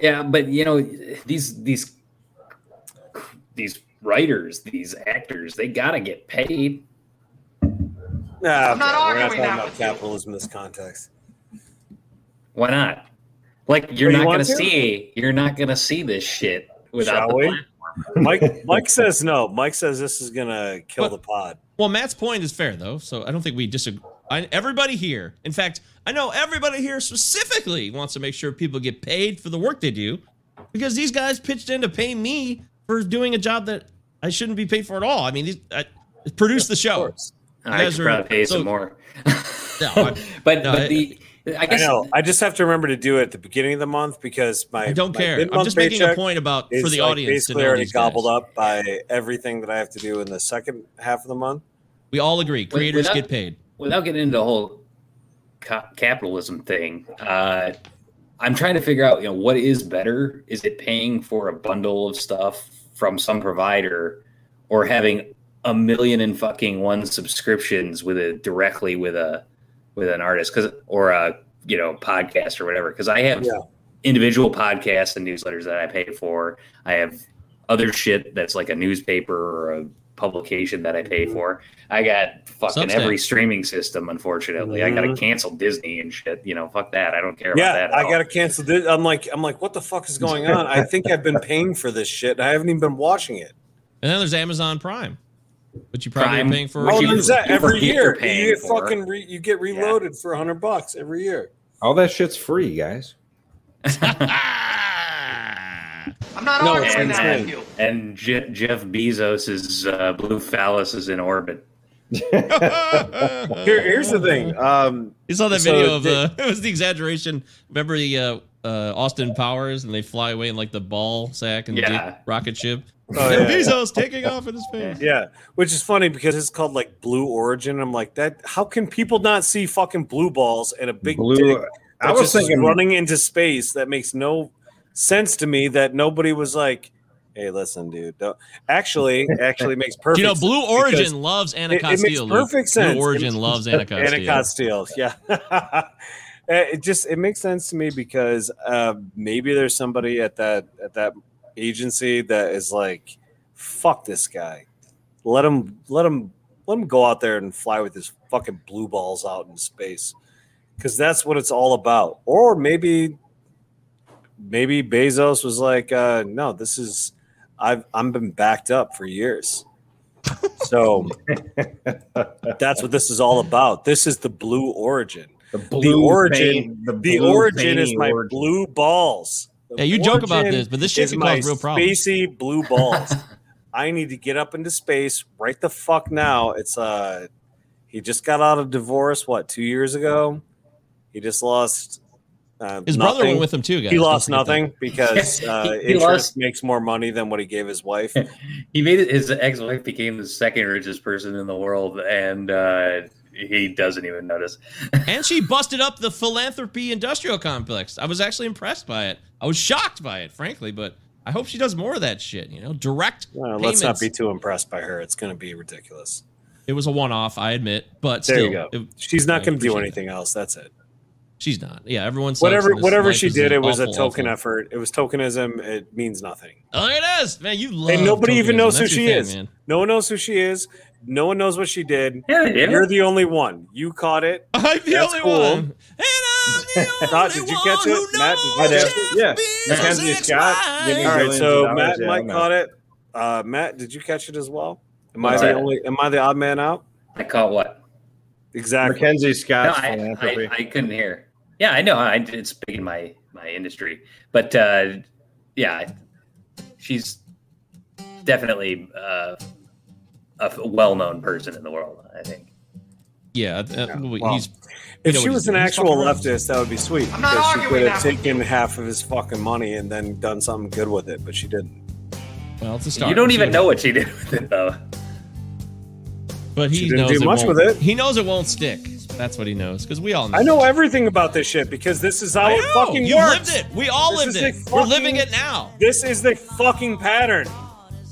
Yeah, but you know these these these writers, these actors, they gotta get paid. Nah, I'm not okay, we're not talking about capitalism in this context. Why not? Like you're you not gonna to? see you're not gonna see this shit without Shall the we? platform. Mike Mike says no. Mike says this is gonna kill But- the pod. well, Matt's point is fair though, so I don't think we disagree. I, everybody here, in fact, I know everybody here specifically wants to make sure people get paid for the work they do, because these guys pitched in to pay me for doing a job that I shouldn't be paid for at all. I mean, these, I produced the Of show. course. I guys should are- probably pay so- some more. No, I'm- but no, but I- the I I guess know. I just have to remember to do it at the beginning of the month because my I don't my care. I'm just making a point about for the like, audience to basically know already these guys. gobbled up by everything that I have to do in the second half of the month. We all agree. Creators without- get paid. Without getting into the whole ca- capitalism thing, uh, I'm trying to figure out, you know, what is better? Is it paying for a bundle of stuff from some provider, or having a million and fucking one subscriptions with it directly with a with an artist, because or a you know podcast or whatever? Because I have Yeah. individual podcasts and newsletters that I pay for. I have other shit that's like a newspaper or a publication that I pay for. I got fucking Substack. every streaming system, unfortunately. I gotta Mhm. cancel Disney and shit. You know, fuck that. I don't care about that. at I all. gotta cancel this. I'm like, I'm like, what the fuck is going on? I think I've been paying for this shit. and I haven't even been watching it. And then there's Amazon Prime, which you probably Prime, are paying for. Which Oh, you- that every year. you're paying You get for. fucking re, you get reloaded for a hundred bucks every year. All that shit's free, guys. not No, arguing it's that insane. with you. And Je- Jeff Bezos' uh, blue phallus is in orbit. Here, here's the thing. Um, You saw that So video of did- uh, it was the exaggeration. Remember the uh, uh, Austin Powers and they fly away in like the ball sack and the Yeah. jet- rocket ship. Oh, yeah. Bezos taking off in his face. Yeah, which is funny because it's called like Blue Origin. I'm like that. How can people not see fucking blue balls and a big Blue. dick I was just thinking running into space? That makes no sense to me. That nobody was like, "Hey, listen, dude." Don't. Actually, actually makes perfect. You know Blue Origin loves Anna it- it makes Castile. Perfect sense. Blue Origin It- loves Anna Castile. Anna Castile, yeah. It just it makes sense to me because uh, maybe there's somebody at that at that agency that is like, "Fuck this guy, let him let him let him go out there and fly with his fucking blue balls out in space," because that's what it's all about. Or maybe maybe Bezos was like, uh, "No, this is I've I'm been backed up for years." So that's what this is all about. This is the blue origin. the, The blue origin, vein- the, blue origin is my origin. blue balls. The Yeah, you joke about this, but this shit is can my cause real problems. Spacey blue balls. I need to get up into space right the fuck now. It's uh, he just got out of divorce. What two years ago? He just lost. Uh, His brother went with him too, guys. He lost forget that. nothing because uh, He- he interest lost- makes more money than what he gave his wife. He made it. His ex-wife became the second richest person in the world, and uh, he doesn't even notice. And she busted up the philanthropy industrial complex. I was actually impressed by it. I was shocked by it, frankly, but I hope she does more of that shit. You know, direct Well, payments. let's not be too impressed by her. It's going to be ridiculous. It was a one-off, I admit, but There still, you go. it- She's not going to do appreciate anything else. That's it. She's not. Yeah, everyone. sucks whatever whatever she did, it was a token awful- effort. It was tokenism. It means nothing. Oh, it is, man. You love. and nobody even knows who That's your she thing, is. man. No one knows who she is. No one knows what she did. Yeah, they did. You're the only one. You caught it. I'm the That's only cool. one. And I'm the Todd, only did you catch it? Matt, did you catch it? Yeah. Bezos' Mackenzie Scott ex-wife. giving All right, so Matt dollars, yeah, Mike caught it. Uh, Matt, did you catch it as well? Am I the that? only? Am I the odd man out? I caught what? Exactly. Mackenzie No, I, philanthropy. I, I couldn't hear. Yeah, I know. I, it's big in my my industry, but uh, yeah, she's definitely uh, a well-known person in the world. I think. Yeah, uh, well, well, he's. If know she was an actual leftist, that would be sweet. I'm not because she arguing could have taken half of his fucking money and then done something good with it, but she didn't. Well, it's a start. You don't even know what she did with it, though. But he She didn't knows do it much won't, with it. He knows it won't stick. That's what he knows because we all know. I know everything about this shit because this is how I it know. fucking You works. lived it. We all This lived it. a We're living it now. This is the fucking pattern.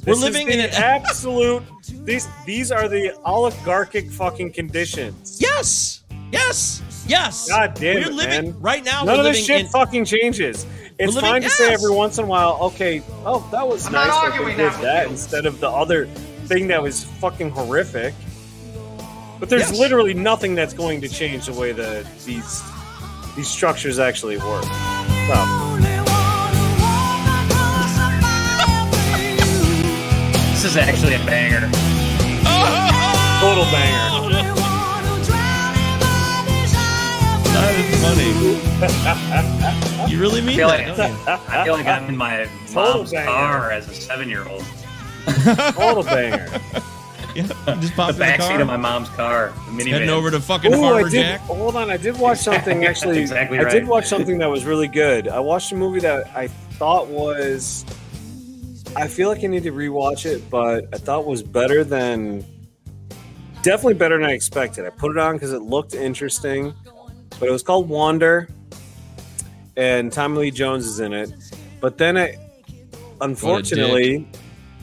We're living is in an- absolute. These these are the oligarchic fucking conditions. Yes. Yes. Yes. God damn we're it, living man. right now. None we're of this shit in, fucking changes. It's living- fine to say every once in a while, okay, oh, that was I'm not nice that they arguing did that that instead of the other thing that was fucking horrific. But there's Yes. literally nothing that's going to change the way that these these structures actually work. Stop. This is actually a banger. Total banger. That is funny. you really I mean feel, that? like, don't you? I feel like I'm in my Total mom's banger. car as a seven-year-old. Total banger. Yeah, just pop The in the backseat of my mom's car. The minivan. heading over to fucking Ooh, I Farmer did. Jack. Hold on, I did watch something actually. exactly right. I did watch something that was really good. I watched a movie that I thought was. I feel like I need to rewatch it, but I thought was better than. Definitely better than I expected. I put it on because it looked interesting, but it was called Wander, and Tommy Lee Jones is in it. But then it, oh, unfortunately,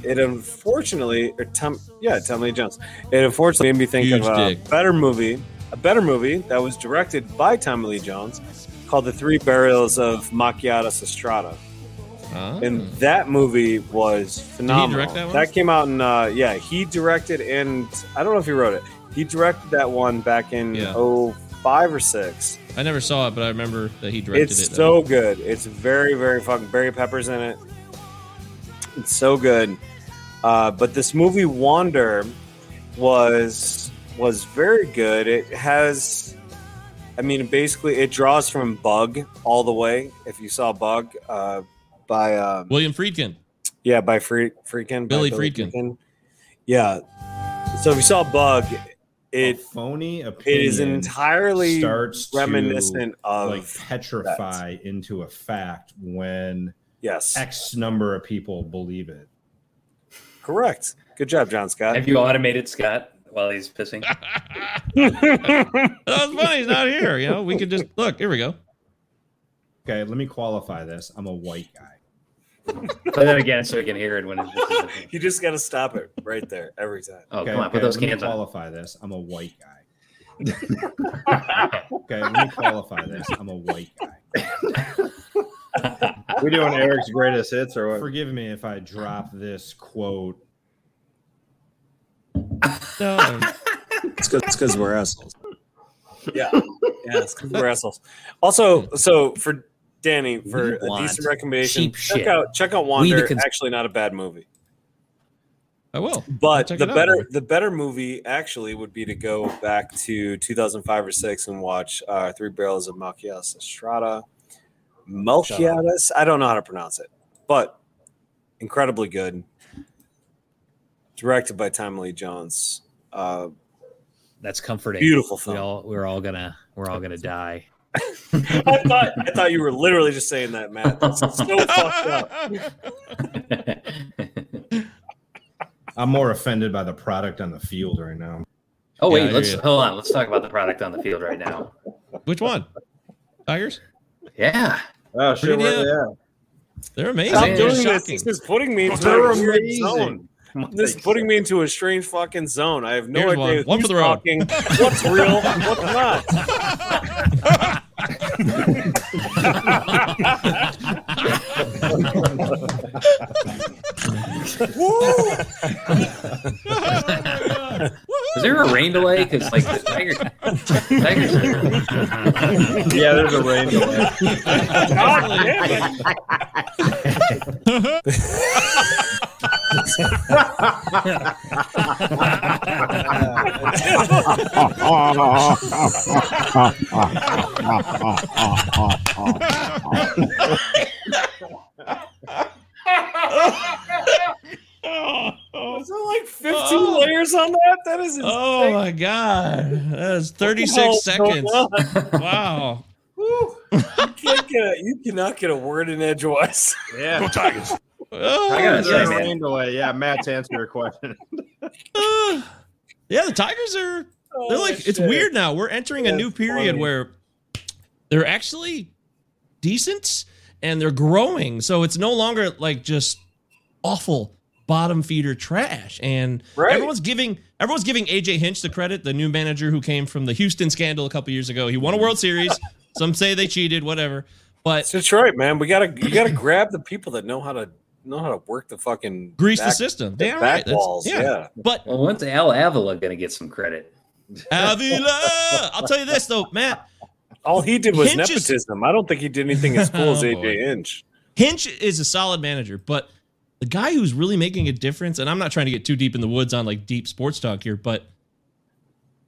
it unfortunately, or Tom, yeah, Tommy Lee Jones. It unfortunately made me think Huge of a dick. better movie, a better movie that was directed by Tommy Lee Jones, called The Three Burials of Macchiato Estrada. Ah. And that movie was phenomenal. direct that one? came out in, uh, yeah, he directed, and I don't know if he wrote it. He directed that one back in Yeah. oh five or six. I never saw it, but I remember that he directed It's it. It's so good. It's very, very fucking Barry Pepper's in it. It's so good. Uh, but this movie Wander was was very good. It has, I mean, basically it draws from Bug all the way. If you saw Bug uh, by um, William Friedkin. Yeah, by Free Freakin. by Billy Friedkin. Yeah. So if you saw Bug, A it phony it opinion is entirely starts to, reminiscent of like petrify into a fact when yes, X number of people believe it. Correct. Good job, John Scott. Have you automated Scott while he's pissing? That's funny. He's not here. You know, we could just look. Here we go. Okay, let me qualify this. I'm a white guy. Play that again so we can hear it when it's. you just got to stop it right there every time. Oh, Okay, come on, okay, put those let me cans on. qualify this. I'm a white guy. okay, let me qualify this. I'm a white guy. We doing Eric's greatest hits or what? Forgive me if I drop this quote. No, It's because we're assholes. Yeah, yeah, it's because we're assholes. Also, so for Danny, for a decent recommendation, cheap check shit. out check out We, the Wander. cons- Actually, not a bad movie. I will. But check the it out. better the better movie actually would be to go back to 2005 or six and watch uh, Three Barrels of Malchias Estrada. Malchias, I don't know how to pronounce it, but incredibly good. Directed by Tom Lee Jones. Uh, That's comforting. Beautiful We film. all we're all gonna we're all gonna die. I thought I thought you were literally just saying that, Matt. That's so fucked up. I'm more offended by the product on the field right now. Oh wait, hear let's hold on. Let's talk about the product on the field right now. Which one? Tigers? Yeah, Oh shit, where they yeah. They're amazing. Stop They're doing this. shocking. This is putting me into They're a weird amazing. zone. This is putting me into a strange fucking zone. I have no Here's idea one. One for the road. talking, what's real, what's not. Oh is there a rain delay? Because like the Tigers, Tigers are, Yeah, there's a rain delay. God damn. Was there like 15 layers on that? That is insane. Oh my god. That is 36 seconds. Wow. You, can't get a, you cannot get a word in edgewise. Yeah. Tigers. Oh, I gotta There's say, man. delay. Yeah, Matt, to answer your question. uh, yeah, the Tigers are they're Oh, like it's shit. weird now. We're entering a new period funny. where they're actually decent and they're growing. So it's no longer like just awful bottom feeder trash. And Right. everyone's giving everyone's giving AJ Hinch the credit, the new manager who came from the Houston scandal a couple years ago. He won a World Series. Some say they cheated, whatever. But It's Detroit, man. We gotta you gotta grab the people that know how to know how to work the fucking grease the system. the Damn back right. That's- walls. yeah. yeah. But well, when's Al Avila gonna get some credit? Avila, I'll tell you this though, Matt. All he did was Hinch is- nepotism. I don't think he did anything as cool oh, as Oh, AJ boy. Hinch. Hinch is a solid manager, but the guy who's really making a difference, and I'm not trying to get too deep in the woods on like deep sports talk here, but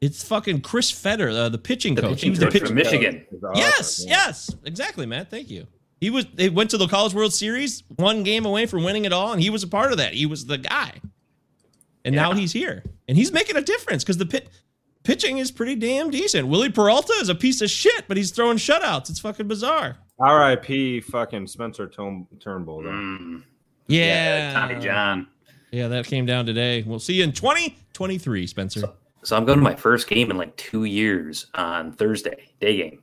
it's fucking Chris Fetter, uh, the pitching The coach. pitching he was the coach pitching from Michigan. Yes, yes, exactly, Matt. Thank you. He was. They went to the College World Series, one game away from winning it all, and he was a part of that. He was the guy, and now he's here, and he's making a difference because the pit pitching is pretty damn decent. Wily Peralta is a piece of shit, but he's throwing shutouts. It's fucking bizarre. R.I.P. Fucking Spencer Turn- Turnbull. though. Mm. Yeah, Tommy John. Yeah, that came down today. We'll see you in 2023, Spencer. So I'm going to my first game in like two years on Thursday, day game.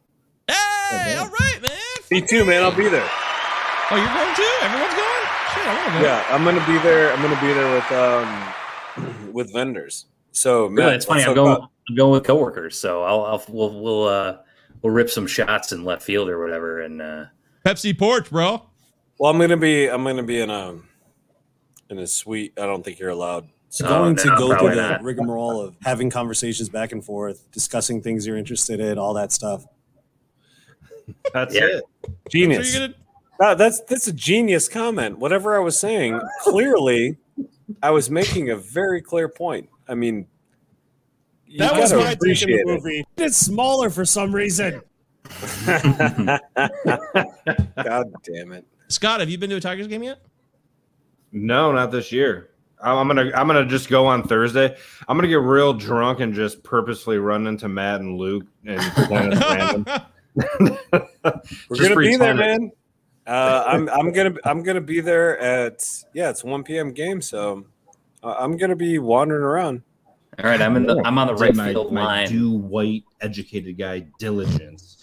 Hey, all right, man. Me too, man. I'll be there. Oh, you're going too? Everyone's going? Shit, I go. Yeah, I'm gonna be there. I'm gonna be there with um with vendors. So Really, Matt, it's funny. I'm going. about- I'm going with coworkers, so I'll, I'll we'll we'll uh we'll rip some shots in left field or whatever, and uh Pepsi porch, bro. Well, I'm gonna be. I'm gonna be in a in a suite. I don't think you're allowed. So Oh, going to go through the not. rigmarole of having conversations back and forth, discussing things you're interested in, all that stuff. That's Yeah. it. Genius. So you're gonna- that's that's a genius comment. Whatever I was saying, clearly, I was making a very clear point. I mean, you That was gotta my take in the movie. It's smaller for some reason. God damn it! Scott, have you been to a Tigers game yet? No, not this year. I'm I'm gonna I'm gonna just go on Thursday. I'm gonna get real drunk and just purposely run into Matt and Luke and pretend it's random. We're Just gonna be there, it. man. Uh, I'm I'm gonna I'm gonna be there at yeah, it's 1 p.m. game, so uh, I'm gonna be wandering around. All right, I'm in the I'm on the right my, field my line. due white educated guy diligence.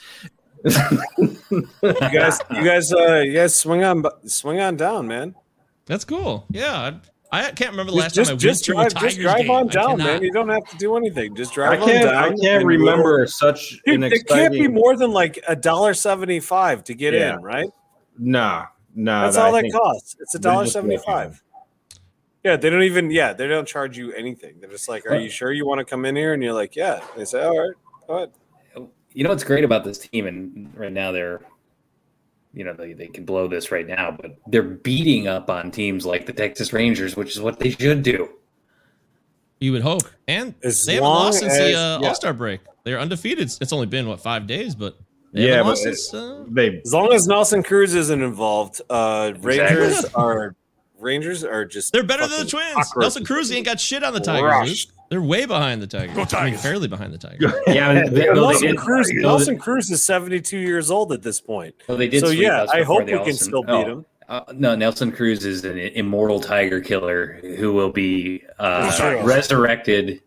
You guys, you guys, uh, you guys swing on swing on down, man. That's cool. Yeah, I, I can't remember the last Just, time I just, went just to a drive, Tigers just drive game. on down, man. You don't have to do anything. Just I drive can't on down. I can't remember we'll- such Dude, an it can't be more than like a dollar seventy-five to get Yeah. in, right? Nah, nah. That's I all that costs. It's a dollar seventy-five. Yeah, they don't even. Yeah, they don't charge you anything. They're just like, "Are you sure you want to come in here?" And you're like, "Yeah." They say, "All right, go ahead." You know what's great about this team, and right now they're, you know, they, they can blow this right now, but they're beating up on teams like the Texas Rangers, which is what they should do. You would hope, and As they haven't lost since as, the uh, yeah. All Star break. They're undefeated. It's only been what five days, but they Yeah, but lost it- since, uh, they As long as Nelson Cruz isn't involved, uh, Rangers are Rangers are just They're better than the Twins. Nelson Cruz ain't got shit on the Tigers. Crushed. dude. They're way behind the Tigers. Go I mean, fairly behind the Tigers. Yeah, they, Yeah, they Nelson did, Cruz. though Nelson Cruz is 72 years old at this point. though they did So yeah, I hope the we can All-Star- still beat oh, him. Uh, no, Nelson Cruz is an immortal tiger killer who will be uh, resurrected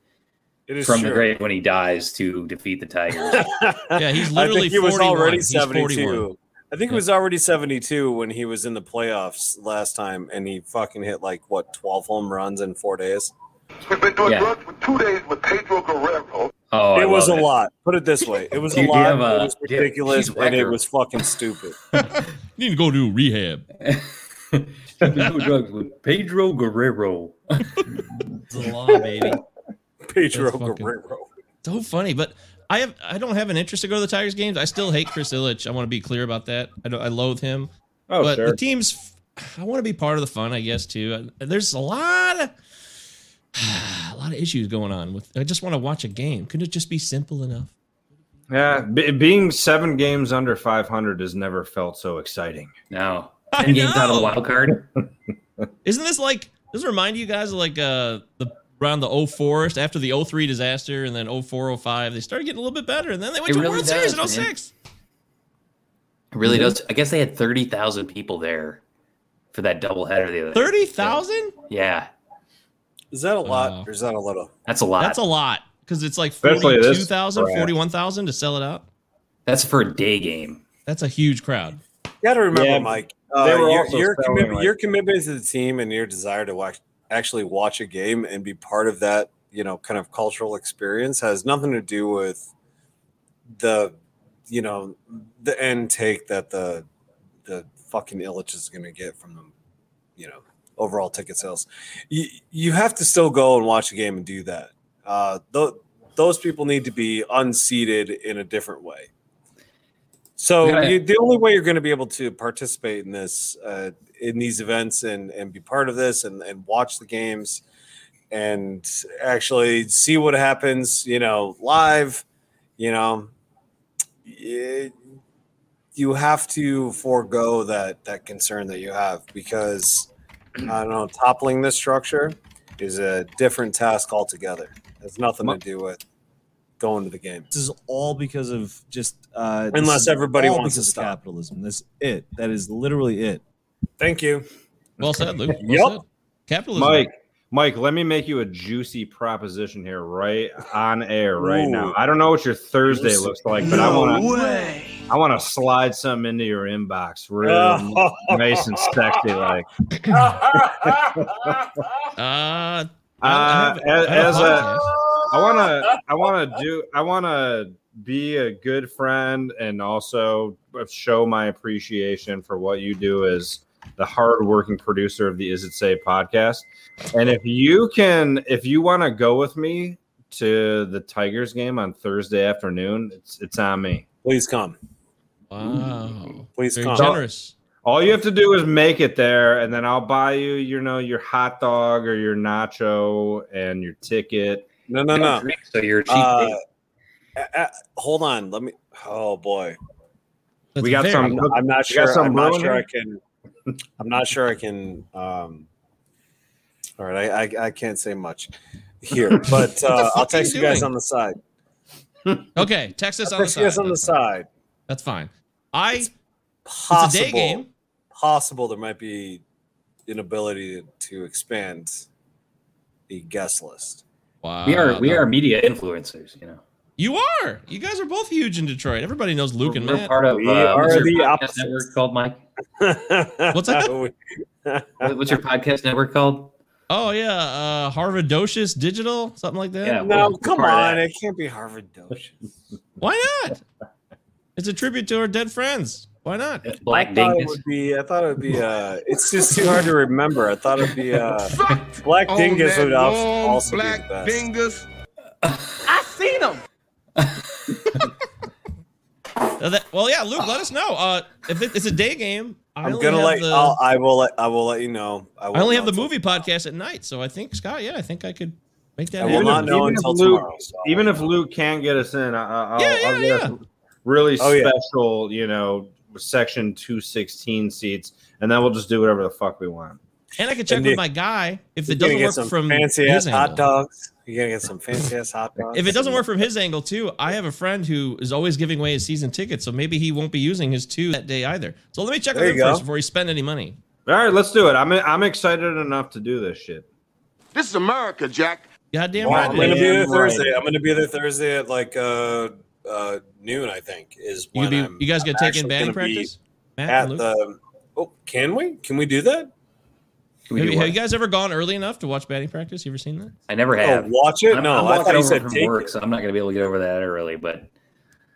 It is from the grave when he dies to defeat the Tigers. Yeah, he's I literally think he was 41. already He's 72. 41. I think it was already 72 when he was in the playoffs last time, and he fucking hit like what 12 home runs in four days. We've been doing Yeah. drugs for two days with Pedro Guerrero. Oh, I it was a it. lot. Put it this way: it was Do a you- do you lot. have a- it was do have ridiculous, Keith and it was fucking stupid. You need to go do rehab. No drugs with Pedro Guerrero. It's a lot, baby. Pedro That's fucking- Guerrero. So funny, but I have I don't have an interest to go to the Tigers games. I still hate Chris Ilitch. I want to be clear about that. I, don't, I loathe him. Oh, but sure. the teams, I want to be part of the fun, I guess too. There's a lot of a lot of issues going on with. I just want to watch a game. Couldn't it just be simple enough? Yeah, be, being seven games under 500 has never felt so exciting. No. I 10 games out of the wild card. Isn't this like does it remind you guys of like uh the around the 04 after the 03 disaster and then 04 05 they started getting a little bit better and then they went It to a really World Series does, in man. 06. It really does. I guess they had 30,000 people there for that doubleheader the other 30,000? Yeah, Is that a lot Wow. or is that a little? that's a lot. That's a lot cuz it's like Especially this 42,000, crap. 41,000 to sell it out. That's for a day game. That's a huge crowd. You got to remember, Yeah, Mike. Uh, your your, selling, commitment, like- your commitment to the team and your desire to watch, actually watch a game and be part of that, you know, kind of cultural experience has nothing to do with the, you know, the end take that the the fucking Ilitch is going to get from them, you know, overall ticket sales. You you have to still go and watch a game and do that. Uh, th- those people need to be unseated in a different way. So you, the only way you're going to be able to participate in this, uh, in these events, and and be part of this, and and watch the games, and actually see what happens, you know, live, you know, it, you have to forego that that concern that you have because I don't know, toppling this structure is a different task altogether. It has nothing to do with going to the game. This is all because of just uh, Unless everybody all wants to stop. capitalism. That's it. That is literally it. Thank you. Well said, Luke. Well Yep. said. Capitalism. Mike, Mike, let me make you a juicy proposition here, right on air, right Ooh. now. I don't know what your Thursday Listen. looks like, but I want to. I want to slide something into your inbox, real Oh. nice and sexy, like. Uh, I Uh, as, I as a, podcast. I want to, I want to do, I want to be a good friend and also show my appreciation for what you do as the hardworking producer of the Is It Safe podcast. And if you can, if you want to go with me to the Tigers game on Thursday afternoon, it's it's on me. Please come. Wow. Please Very come. generous. All you have to do is make it there, and then I'll buy you, you know, your hot dog or your nacho and your ticket. No, no, I no. so you're a cheap Uh, date. a- a- hold on. Let me. Oh boy. We got very- some- I'm not, I'm not sure. some I'm not sure? I can. I'm not sure I can um, All right, I I, I can't say much here, but uh, I'll fuck you text you guys on the side. Okay, text us I'll on the text you guys side. on the That's fine. side. That's fine. I Possible, day game. Possible there might be an ability to expand the guest list. wow. We are we no. are media influencers, you know. You are. You guys are both huge in Detroit. Everybody knows Luke and We're Matt. part of We uh, what's are your the podcast network called, Mike? What's that? What's your podcast network called? Oh yeah, uh, Harvardocious Digital, something like that. Yeah, no, we're come on. It can't be Harvard Dosh. Why not? It's a tribute to our dead friends. Why not? Black I thought it Dingus. would be. I thought it would be. Uh, it's just too hard to remember. I thought it'd be. Uh, Black Dingus would al- also be the best. dingus. I seen him. That- well, yeah, Luke, let us know. Uh, if it, it's a day game, I I'm gonna have let. the, I'll, I will let. I will let you know. I, I will only have the know movie podcast at night, so I think Scott, yeah, I think I could make that I will happen. not know even until if Luke, tomorrow. so even if know. Luke can't get us in, I, I- I'll, Yeah, I'll yeah, get us really Oh, yeah. special, you know, section two sixteen seats, and then we'll just do whatever the fuck we want. And I could check And with you- my guy if it doesn't get work some from fancy his ass hot dogs. You're gonna get some fancy ass hot dogs. If it doesn't work from his angle too, I have a friend who is always giving away his season tickets, so maybe he won't be using his two that day either. So let me check There with him go. first before he spend any money. All right, let's do it. I'm I'm excited enough to do this shit. This is America, Jack. Goddamn Well, right. I'm gonna be there Damn right. Thursday. I'm gonna be there Thursday at like uh, uh, noon. I think is You, when could be, I'm, you guys I'm get taken actually batting gonna be practice? Matt at Luke? the. Oh, can we? Can we do that? Can Have, you, have you guys ever gone early enough to watch batting practice? You ever seen that? I never Oh, have. watch it? I'm, no, I'm I walking thought you over said from take work, it. so I'm not going to be able to get over that early. But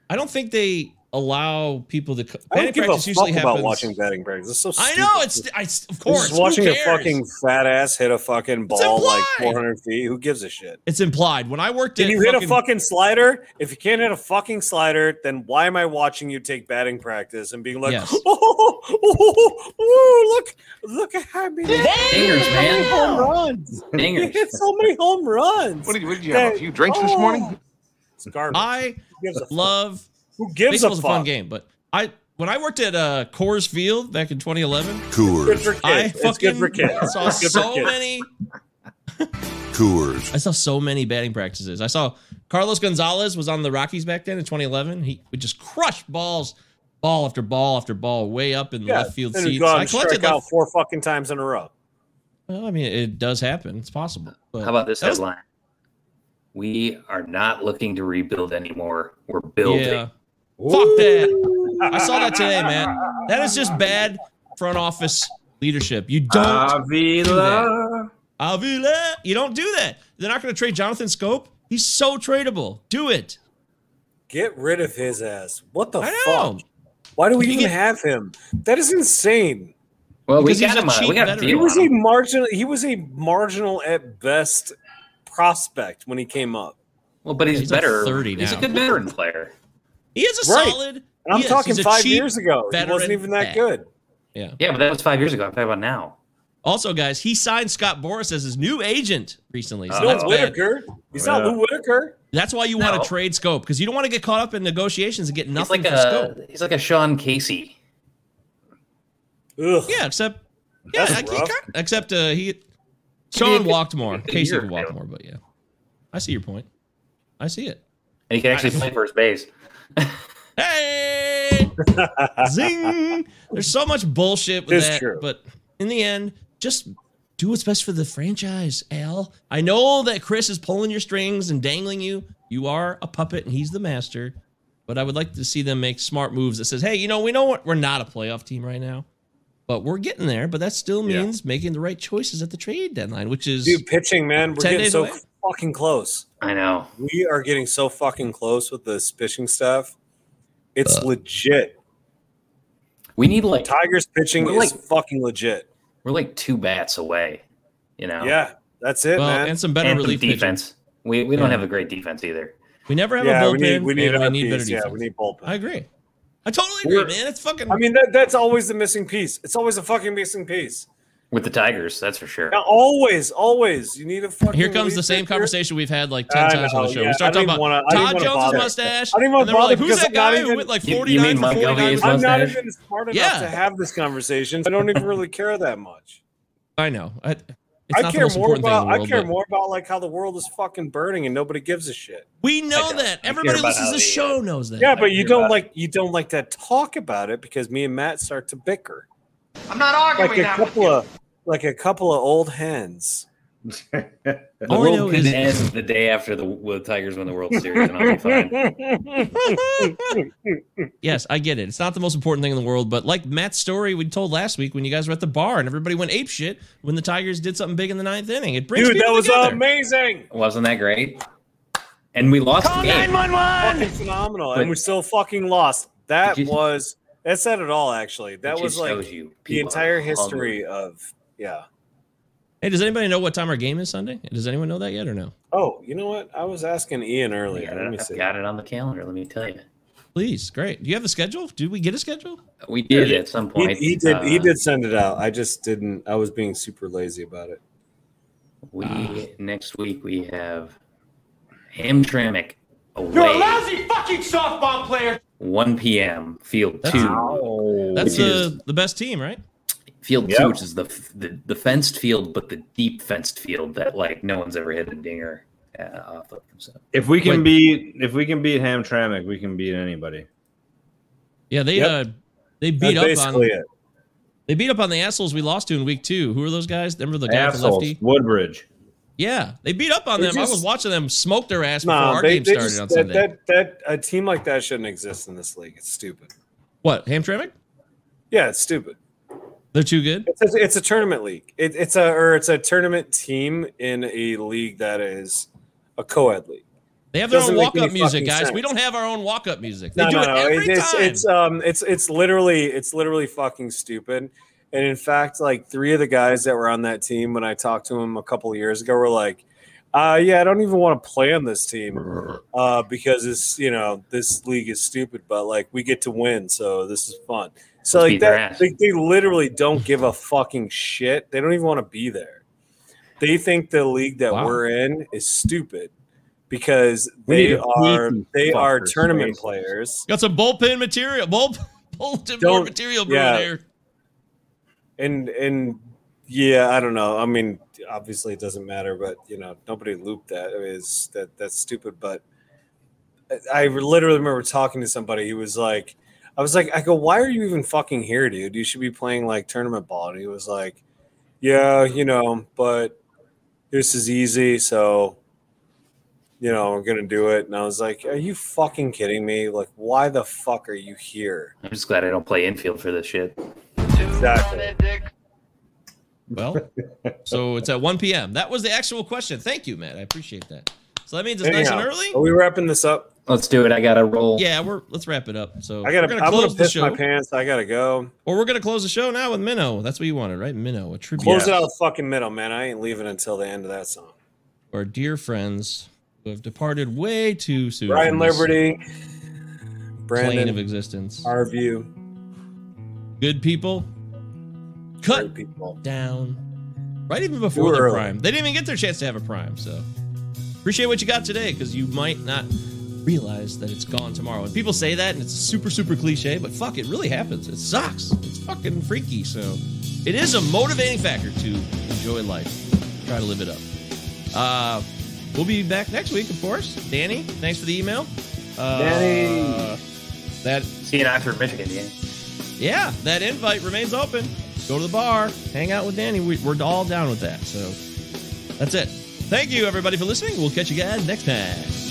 I don't think they allow people to. co- I Batting don't give a practice usually fuck happens. about watching batting practice. It's so I know it's. I, of course. just watching who a fucking fat ass hit a fucking ball like 400 feet. Who gives a shit? It's implied. When I worked Can at you hit a fucking slider? If you can't hit a fucking slider, then why am I watching you take batting practice and being like, Yes. oh, oh, oh, oh, look, look at how many, Dingers, how many man. home runs. You Dingers. hit so many home runs. What did you, what did you have? A few drinks this oh, morning? It's garbage. I Who fuck? love Who gives baseball's a a, fun game, but I when I worked at uh, Coors Field back in 2011, Good Coors. I fucking for kids. saw for so kids. many. Coors, I saw so many batting practices. I saw Carlos Gonzalez was on the Rockies back then in 2011. He would just crush balls, ball after ball after ball, way up in the Yeah, left field seats. go I and collected strike like, out four fucking times in a row. well, I mean, it does happen. It's possible. But how about this that was- headline? We are not looking to rebuild anymore. We're building. Yeah. Fuck that. I saw that today, man. That is just bad front office leadership. You don't do that. Avila. You don't do that. They're not going to trade Jonathan Schoop. He's so tradable. Do it. Get rid of his ass. What the I know. fuck? Why do we even get- have him? That is insane. Well, we Because he's got a him. cheap we got. He was on a marginal. He was a marginal at best prospect when he came up. Well, but he's, He's better. 30 He's a good veteran player. He is a Right. solid. And I'm yes, talking he's five years ago. He wasn't even that bat. good. Yeah. Yeah, but that was five years ago. I'm talking about now. Also, guys, he signed Scott Boras as his new agent recently. So that's. Whitaker. He's not Lou Whitaker. That's why you want to trade Schoop because you don't want to get caught up in negotiations and get nothing He's nothing like for a Schoop. he's like a Sean Casey. Ugh. Yeah, except yeah, I- he except uh, he Sean walked more. Casey year could walk more, but yeah, I see your point. I see it. And he can actually play first base. Hey, zing! There's so much bullshit with It's that, true. but in the end, just do what's best for the franchise, Al. I know that Chris is pulling your strings and dangling you. You are a puppet, and he's the master. But I would like to see them make smart moves that says, "Hey, you know, we know what we're not a playoff team right now, but we're getting there. But that still Yeah. means making the right choices at the trade deadline, which is Dude, pitching, man. We're getting so away. Fucking close. I know. We are getting so fucking close with this pitching stuff. It's Uh. legit. We need like Tigers pitching We're is like- fucking legit. we're like two bats away. You know. Yeah, that's it, well, man. and some better And some relief pitching. defense. We we don't have a great defense either. We never have yeah, a we bullpen. need we need, and we need better defense. Yeah, we need bullpen. I agree. I totally agree, We're- man. It's fucking. I mean, that, that's always the missing piece. It's always a fucking missing piece. With the Tigers, that's for sure. Now, always, always, you need a fucking. Here comes the same pitcher. conversation we've had like 10 I times on the show. yeah. We start talking about wanna- Todd wanna Jones' bother. mustache. I didn't wanna and then we're bother like, who's that I'm not guy who went like You- you 49 mean for Montgomery's 49? I'm not even smart enough Yeah. to have this conversation. I don't even really care that much. I know. I, It's I not the care most more important thing in about the I care but more about like how the world is fucking burning and nobody gives a shit. we know that. Everybody about listens to the the, uh, show knows that. Yeah, but you don't like you don't like to talk about it because me and Matt start to bicker I'm not arguing like a that with couple you. of like a couple of old hens. The All I world know could is- end the day after the, the Tigers win the World Series, and I'll be fine. Yes, I get it. It's not the most important thing in the world, but like Matt's story we told last week when you guys were at the bar and everybody went ape shit when the Tigers did something big in the ninth inning. It brings Dude, that was together. amazing. Wasn't that great? And we lost the game. Fucking phenomenal. But- and we still fucking lost. That you- was that said it all actually. That was like you the entire history hungry. of yeah. Hey, does anybody know what time our game is Sunday? Does anyone know that yet or no? Oh, you know what? I was asking Ian earlier. got Let me it. I've got it on the calendar. Let me tell you. Please, great. Do you have the schedule? Did we get a schedule? We did at some point. he did. he uh, did send it out. I just didn't. I was being super lazy about it. We Ah. next week we have Hamtramck away. You're a lousy fucking softball player. 1 p.m. Field That's- two. That's which is uh, the best team, right? Field Yep. two, which is the, the the fenced field, but the deep fenced field that like no one's ever hit a dinger uh, off of. So If we can Wait. beat if we can beat Hamtramck, we can beat anybody. Yeah, they Yep. uh they beat That's up on it. they beat up on the assholes we lost to in week two. Who are those guys? Remember the guy with the lefty? Woodbridge. Yeah, they beat up on They them. I was watching them smoke their ass before No, our they, game they started just, on that, Sunday. that that a team like that shouldn't exist in this league. It's stupid. what Hamtramck? Yeah, it's stupid. They're too good. It's a, it's a tournament league. It, it's a or it's a tournament team in a league that is a co-ed league. They have their Doesn't own walk up music, guys. We don't have our own walk up music. They No, do no, it no. every It's, time. it's um it's it's literally it's literally fucking stupid. And in fact, like three of the guys that were on that team when I talked to them a couple of years ago were like, uh yeah, I don't even want to play on this team uh because it's you know, this league is stupid, but like we get to win, so this is fun. So Let's like that ass. they, they literally don't give a fucking shit. They don't even want to be there. They think the league that Wow. we're in is stupid because they are they are tournament seriously. players. Got some bullpen material, bull, bulletin board Don't- material brewing yeah. here. and and yeah, I don't know. I mean, obviously it doesn't matter, but you know, nobody looped that. I mean, it's that that's stupid. But I I literally remember talking to somebody. He was like, I was like, I go, why are you even fucking here, dude? You should be playing like tournament ball. And he was like, Yeah, you know, but this is easy, so you know, I'm gonna do it. And I was like, Are you fucking kidding me? Like, why the fuck are you here? I'm just glad I don't play infield for this shit. Exactly. Well, so it's at 1 p.m. That was the actual question. Thank you, Matt. I appreciate that. So that means it's nice and early. Are we wrapping this up? Let's do it. I got to roll. Yeah, we're let's wrap it up. So I gotta. we're gonna I'm gonna close the piss show, my pants. I gotta go. or we're gonna close the show now with Minnow. That's what you wanted, right? Minnow, a tribute Close it out with fucking middle, man. I ain't leaving until the end of that song. our dear friends who have departed way too soon. Brian from this Liberty, plane of Brandon, existence. our view, Good people, cut great people. down right even before Too their early. prime. They didn't even get their chance to have a prime. So appreciate what you got today because you might not realize that it's gone tomorrow. And people say that and it's super, super cliche, but fuck, it really happens. It sucks. It's fucking freaky. So it is a motivating factor to enjoy life. Try to live it up. Uh, we'll be back next week, of course. Danny, thanks for the email. Uh, Danny. That See you in Oxford, Michigan. Yeah. yeah, that invite remains open. Go to the bar, hang out with Danny. We, we're all down with that. So that's it. Thank you, everybody, for listening. We'll catch you guys next time.